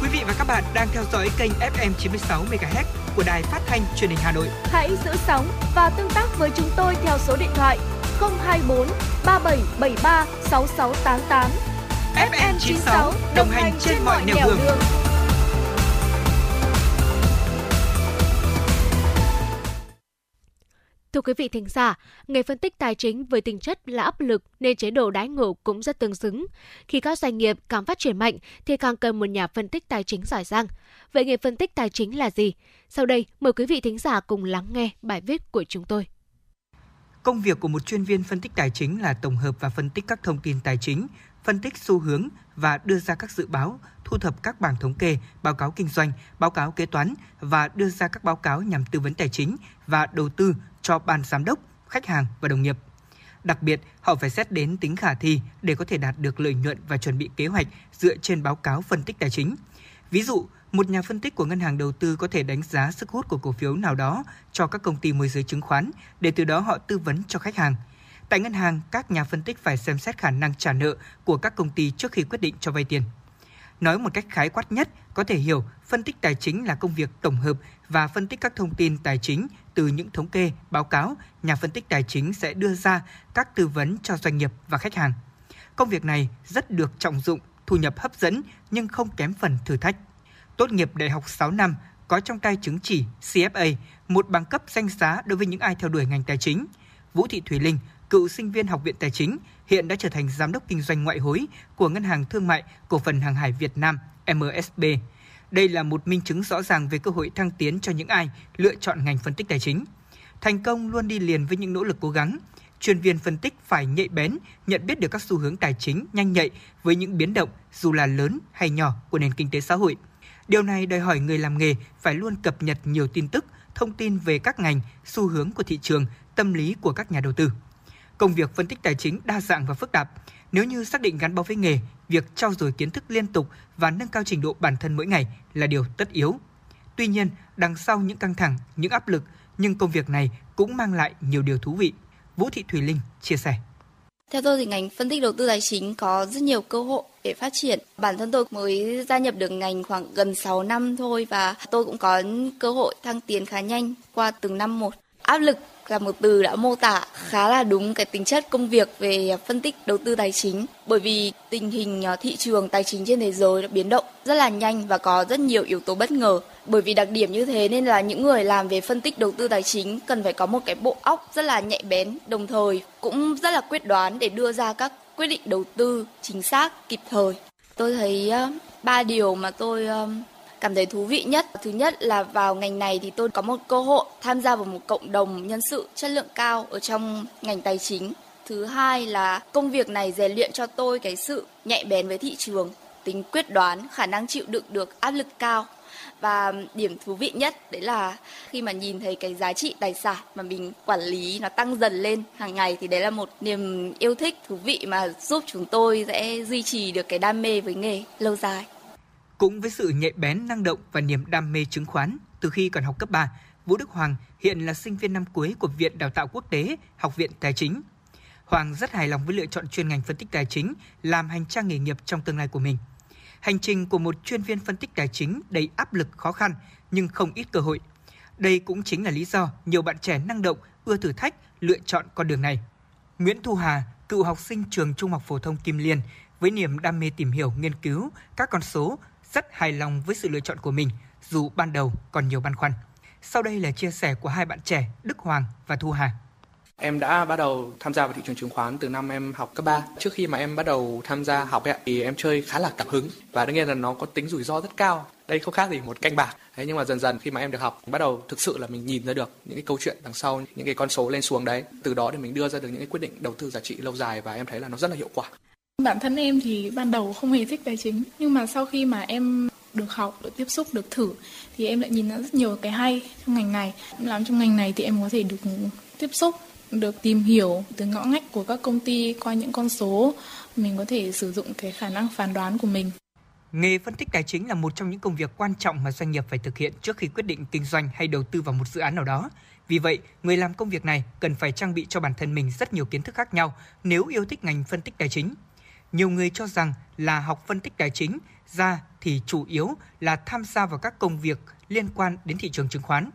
Quý vị và các bạn đang theo dõi kênh FM 96 MHz của đài phát thanh truyền hình Hà Nội.
Hãy giữ sóng và tương tác với chúng tôi theo số điện thoại 024 3773 6688. FM 96 đồng hành trên mọi nẻo đường. đường.
Thưa quý vị thính giả, nghề phân tích tài chính với tính chất là áp lực nên chế độ đãi ngộ cũng rất tương xứng. Khi các doanh nghiệp càng phát triển mạnh thì càng cần một nhà phân tích tài chính giỏi giang. Vậy nghề phân tích tài chính là gì? Sau đây, mời quý vị thính giả cùng lắng nghe bài viết của chúng tôi.
Công việc của một chuyên viên phân tích tài chính là tổng hợp và phân tích các thông tin tài chính, phân tích xu hướng và đưa ra các dự báo, thu thập các bảng thống kê, báo cáo kinh doanh, báo cáo kế toán và đưa ra các báo cáo nhằm tư vấn tài chính và đầu tư cho ban giám đốc, khách hàng và đồng nghiệp. Đặc biệt, họ phải xét đến tính khả thi để có thể đạt được lợi nhuận và chuẩn bị kế hoạch dựa trên báo cáo phân tích tài chính. Ví dụ, một nhà phân tích của ngân hàng đầu tư có thể đánh giá sức hút của cổ phiếu nào đó cho các công ty môi giới chứng khoán để từ đó họ tư vấn cho khách hàng. Tại ngân hàng, các nhà phân tích phải xem xét khả năng trả nợ của các công ty trước khi quyết định cho vay tiền. Nói một cách khái quát nhất, có thể hiểu phân tích tài chính là công việc tổng hợp và phân tích các thông tin tài chính từ những thống kê, báo cáo, nhà phân tích tài chính sẽ đưa ra các tư vấn cho doanh nghiệp và khách hàng. Công việc này rất được trọng dụng, thu nhập hấp dẫn nhưng không kém phần thử thách. Tốt nghiệp đại học 6 năm, có trong tay chứng chỉ CFA, một bằng cấp danh giá đối với những ai theo đuổi ngành tài chính. Vũ Thị Thùy Linh, cựu sinh viên Học viện Tài chính, hiện đã trở thành giám đốc kinh doanh ngoại hối của Ngân hàng Thương mại Cổ phần Hàng hải Việt Nam MSB. Đây là một minh chứng rõ ràng về cơ hội thăng tiến cho những ai lựa chọn ngành phân tích tài chính. Thành công luôn đi liền với những nỗ lực cố gắng. Chuyên viên phân tích phải nhạy bén, nhận biết được các xu hướng tài chính nhanh nhạy với những biến động dù là lớn hay nhỏ của nền kinh tế xã hội. Điều này đòi hỏi người làm nghề phải luôn cập nhật nhiều tin tức, thông tin về các ngành, xu hướng của thị trường, tâm lý của các nhà đầu tư. Công việc phân tích tài chính đa dạng và phức tạp. Nếu như xác định gắn bó với nghề, việc trau dồi kiến thức liên tục và nâng cao trình độ bản thân mỗi ngày là điều tất yếu. Tuy nhiên, đằng sau những căng thẳng, những áp lực, nhưng công việc này cũng mang lại nhiều điều thú vị. Vũ Thị Thùy Linh chia sẻ.
Theo tôi thì ngành phân tích đầu tư tài chính có rất nhiều cơ hội để phát triển. Bản thân tôi mới gia nhập được ngành khoảng gần 6 năm thôi và tôi cũng có cơ hội thăng tiến khá nhanh qua từng năm một. Áp lực là một từ đã mô tả khá là đúng cái tính chất công việc về phân tích đầu tư tài chính. Bởi vì tình hình ờ, thị trường tài chính trên thế giới đã biến động rất là nhanh và có rất nhiều yếu tố bất ngờ. Bởi vì đặc điểm như thế nên là những người làm về phân tích đầu tư tài chính cần phải có một cái bộ óc rất là nhạy bén, đồng thời cũng rất là quyết đoán để đưa ra các quyết định đầu tư chính xác kịp thời. Tôi thấy ờ, ba điều mà tôi ờ, cảm thấy thú vị nhất. Thứ nhất là vào ngành này thì tôi có một cơ hội tham gia vào một cộng đồng nhân sự chất lượng cao ở trong ngành tài chính. Thứ hai là công việc này rèn luyện cho tôi cái sự nhạy bén với thị trường, tính quyết đoán, khả năng chịu đựng được áp lực cao. Và điểm thú vị nhất đấy là khi mà nhìn thấy cái giá trị tài sản mà mình quản lý nó tăng dần lên hàng ngày thì đấy là một niềm yêu thích thú vị mà giúp chúng tôi sẽ duy trì được cái đam mê với nghề lâu dài.
Cũng với sự nhạy bén, năng động và niềm đam mê chứng khoán từ khi còn học cấp 3, Vũ Đức Hoàng hiện là sinh viên năm cuối của Viện Đào tạo Quốc tế, Học viện Tài chính. Hoàng rất hài lòng với lựa chọn chuyên ngành phân tích tài chính làm hành trang nghề nghiệp trong tương lai của mình. Hành trình của một chuyên viên phân tích tài chính đầy áp lực khó khăn nhưng không ít cơ hội. Đây cũng chính là lý do nhiều bạn trẻ năng động, ưa thử thách lựa chọn con đường này. Nguyễn Thu Hà, cựu học sinh trường Trung học phổ thông Kim Liên, với niềm đam mê tìm hiểu, nghiên cứu các con số rất hài lòng với sự lựa chọn của mình dù ban đầu còn nhiều băn khoăn. Sau đây là chia sẻ của hai bạn trẻ Đức Hoàng và Thu Hà.
Em đã bắt đầu tham gia vào thị trường chứng khoán từ năm em học cấp 3. Trước khi mà em bắt đầu tham gia học ấy, thì em chơi khá là cảm hứng và đương nhiên là nó có tính rủi ro rất cao. Đây không khác gì một canh bạc. Thế nhưng mà dần dần khi mà em được học, bắt đầu thực sự là mình nhìn ra được những cái câu chuyện đằng sau những cái con số lên xuống đấy. Từ đó thì mình đưa ra được những cái quyết định đầu tư giá trị lâu dài và em thấy là nó rất là hiệu quả.
Bản thân em thì ban đầu không hề thích tài chính, nhưng mà sau khi mà em được học, được tiếp xúc, được thử thì em lại nhìn ra rất nhiều cái hay trong ngành này. Làm trong ngành này thì em có thể được tiếp xúc, được tìm hiểu từ ngõ ngách của các công ty qua những con số, mình có thể sử dụng cái khả năng phán đoán của mình.
Nghề phân tích tài chính là một trong những công việc quan trọng mà doanh nghiệp phải thực hiện trước khi quyết định kinh doanh hay đầu tư vào một dự án nào đó. Vì vậy, người làm công việc này cần phải trang bị cho bản thân mình rất nhiều kiến thức khác nhau nếu yêu thích ngành phân tích tài chính. Nhiều người cho rằng là học phân tích tài chính ra thì chủ yếu là tham gia vào các công việc liên quan đến thị trường chứng khoán.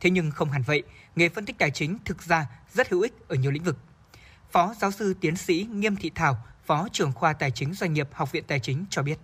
Thế nhưng không hẳn vậy, nghề phân tích tài chính thực ra rất hữu ích ở nhiều lĩnh vực. Phó giáo sư tiến sĩ Nghiêm Thị Thảo, Phó trưởng khoa Tài chính Doanh nghiệp Học viện Tài chính cho biết.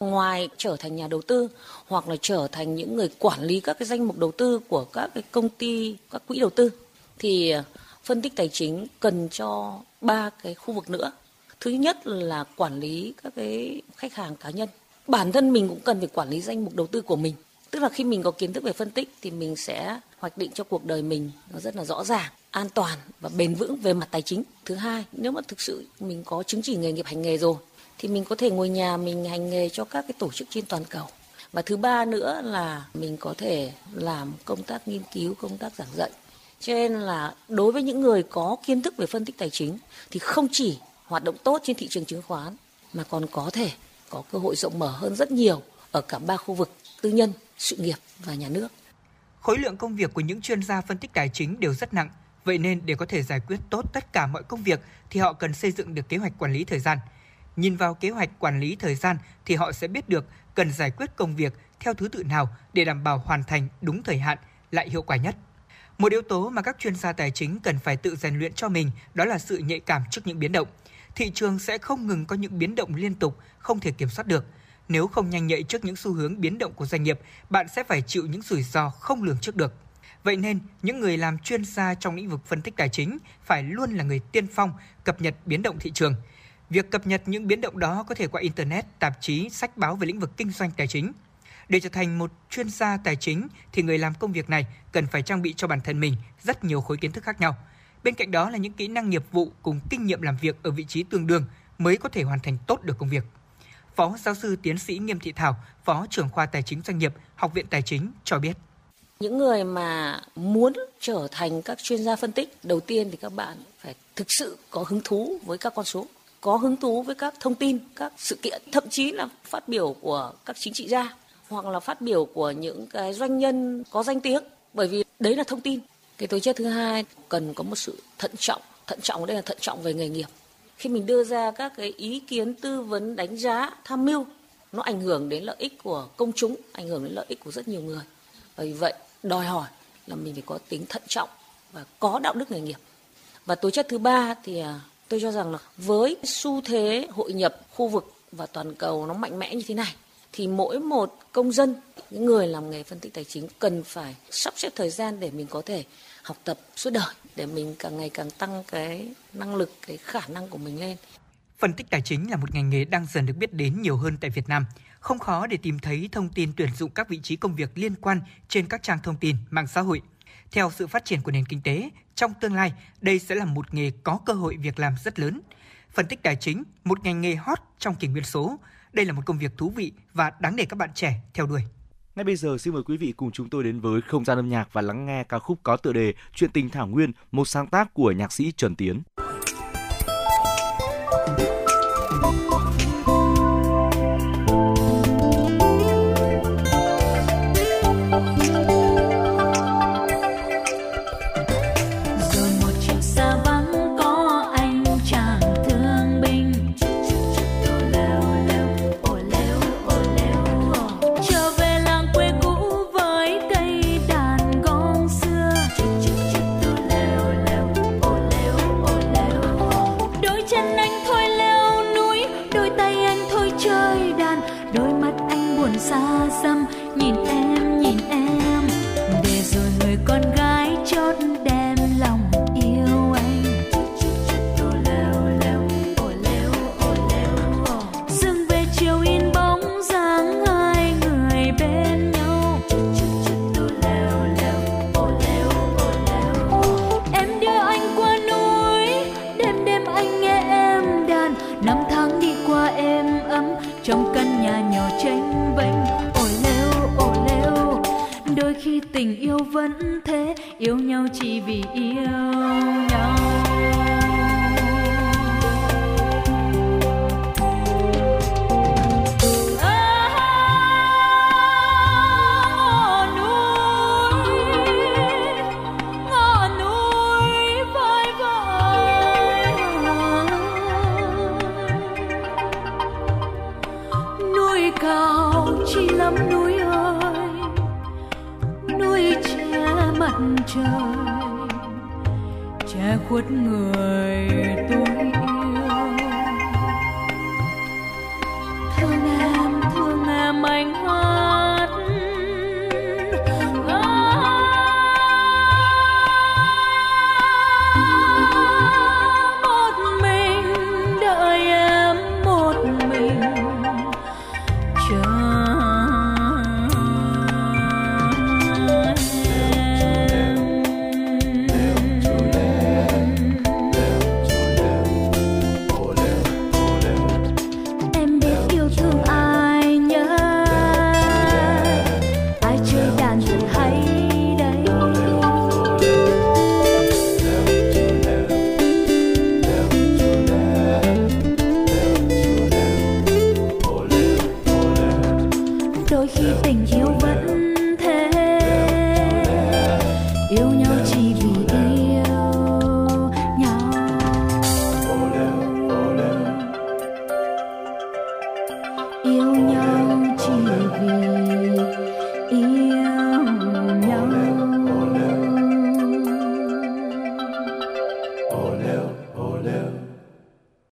Ngoài trở thành nhà đầu tư hoặc là trở thành những người quản lý các cái danh mục đầu tư của các cái công ty, các quỹ đầu tư thì ờ, phân tích tài chính cần cho ba cái khu vực nữa thứ nhất là quản lý các cái khách hàng cá nhân. Bản thân mình cũng cần phải quản lý danh mục đầu tư của mình. Tức là khi mình có kiến thức về phân tích thì mình sẽ hoạch định cho cuộc đời mình nó rất là rõ ràng, an toàn và bền vững về mặt tài chính. Thứ hai, nếu mà thực sự mình có chứng chỉ nghề nghiệp hành nghề rồi, thì mình có thể ngồi nhà mình hành nghề cho các cái tổ chức trên toàn cầu. Và thứ ba nữa là mình có thể làm công tác nghiên cứu, công tác giảng dạy. Cho nên là đối với những người có kiến thức về phân tích tài chính thì không chỉ hoạt động tốt trên thị trường chứng khoán mà còn có thể có cơ hội rộng mở hơn rất nhiều ở cả ba khu vực tư nhân, sự nghiệp và nhà nước.
Khối lượng công việc của những chuyên gia phân tích tài chính đều rất nặng, vậy nên để có thể giải quyết tốt tất cả mọi công việc thì họ cần xây dựng được kế hoạch quản lý thời gian. Nhìn vào kế hoạch quản lý thời gian thì họ sẽ biết được cần giải quyết công việc theo thứ tự nào để đảm bảo hoàn thành đúng thời hạn lại hiệu quả nhất. Một yếu tố mà các chuyên gia tài chính cần phải tự rèn luyện cho mình đó là sự nhạy cảm trước những biến động thị trường sẽ không ngừng có những biến động liên tục, không thể kiểm soát được. Nếu không nhanh nhạy trước những xu hướng biến động của doanh nghiệp, bạn sẽ phải chịu những rủi ro không lường trước được. Vậy nên, những người làm chuyên gia trong lĩnh vực phân tích tài chính phải luôn là người tiên phong cập nhật biến động thị trường. Việc cập nhật những biến động đó có thể qua internet, tạp chí, sách báo về lĩnh vực kinh doanh tài chính. Để trở thành một chuyên gia tài chính thì người làm công việc này cần phải trang bị cho bản thân mình rất nhiều khối kiến thức khác nhau. Bên cạnh đó là những kỹ năng nghiệp vụ cùng kinh nghiệm làm việc ở vị trí tương đương mới có thể hoàn thành tốt được công việc. Phó giáo sư tiến sĩ Nghiêm Thị Thảo, Phó trưởng khoa Tài chính Doanh nghiệp, Học viện Tài chính cho biết.
Những người mà muốn trở thành các chuyên gia phân tích, đầu tiên thì các bạn phải thực sự có hứng thú với các con số, có hứng thú với các thông tin, các sự kiện, thậm chí là phát biểu của các chính trị gia hoặc là phát biểu của những cái doanh nhân có danh tiếng, bởi vì đấy là thông tin. Cái tố chất thứ hai cần có một sự thận trọng, thận trọng ở đây là thận trọng về nghề nghiệp. Khi mình đưa ra các cái ý kiến tư vấn đánh giá tham mưu nó ảnh hưởng đến lợi ích của công chúng, ảnh hưởng đến lợi ích của rất nhiều người. Bởi vậy đòi hỏi là mình phải có tính thận trọng và có đạo đức nghề nghiệp. Và tố chất thứ ba thì à, tôi cho rằng là với xu thế hội nhập khu vực và toàn cầu nó mạnh mẽ như thế này thì mỗi một công dân, những người làm nghề phân tích tài chính cần phải sắp xếp thời gian để mình có thể học tập suốt đời để mình càng ngày càng tăng cái năng lực, cái khả năng của mình lên.
Phân tích tài chính là một ngành nghề đang dần được biết đến nhiều hơn tại Việt Nam. Không khó để tìm thấy thông tin tuyển dụng các vị trí công việc liên quan trên các trang thông tin, mạng xã hội. Theo sự phát triển của nền kinh tế, trong tương lai, đây sẽ là một nghề có cơ hội việc làm rất lớn. Phân tích tài chính, một ngành nghề hot trong kỷ nguyên số. Đây là một công việc thú vị và đáng để các bạn trẻ theo đuổi.
Ngay bây giờ xin mời quý vị cùng chúng tôi đến với không gian âm nhạc và lắng nghe ca khúc có tựa đề Chuyện tình Thảo Nguyên, một sáng tác của nhạc sĩ Trần Tiến.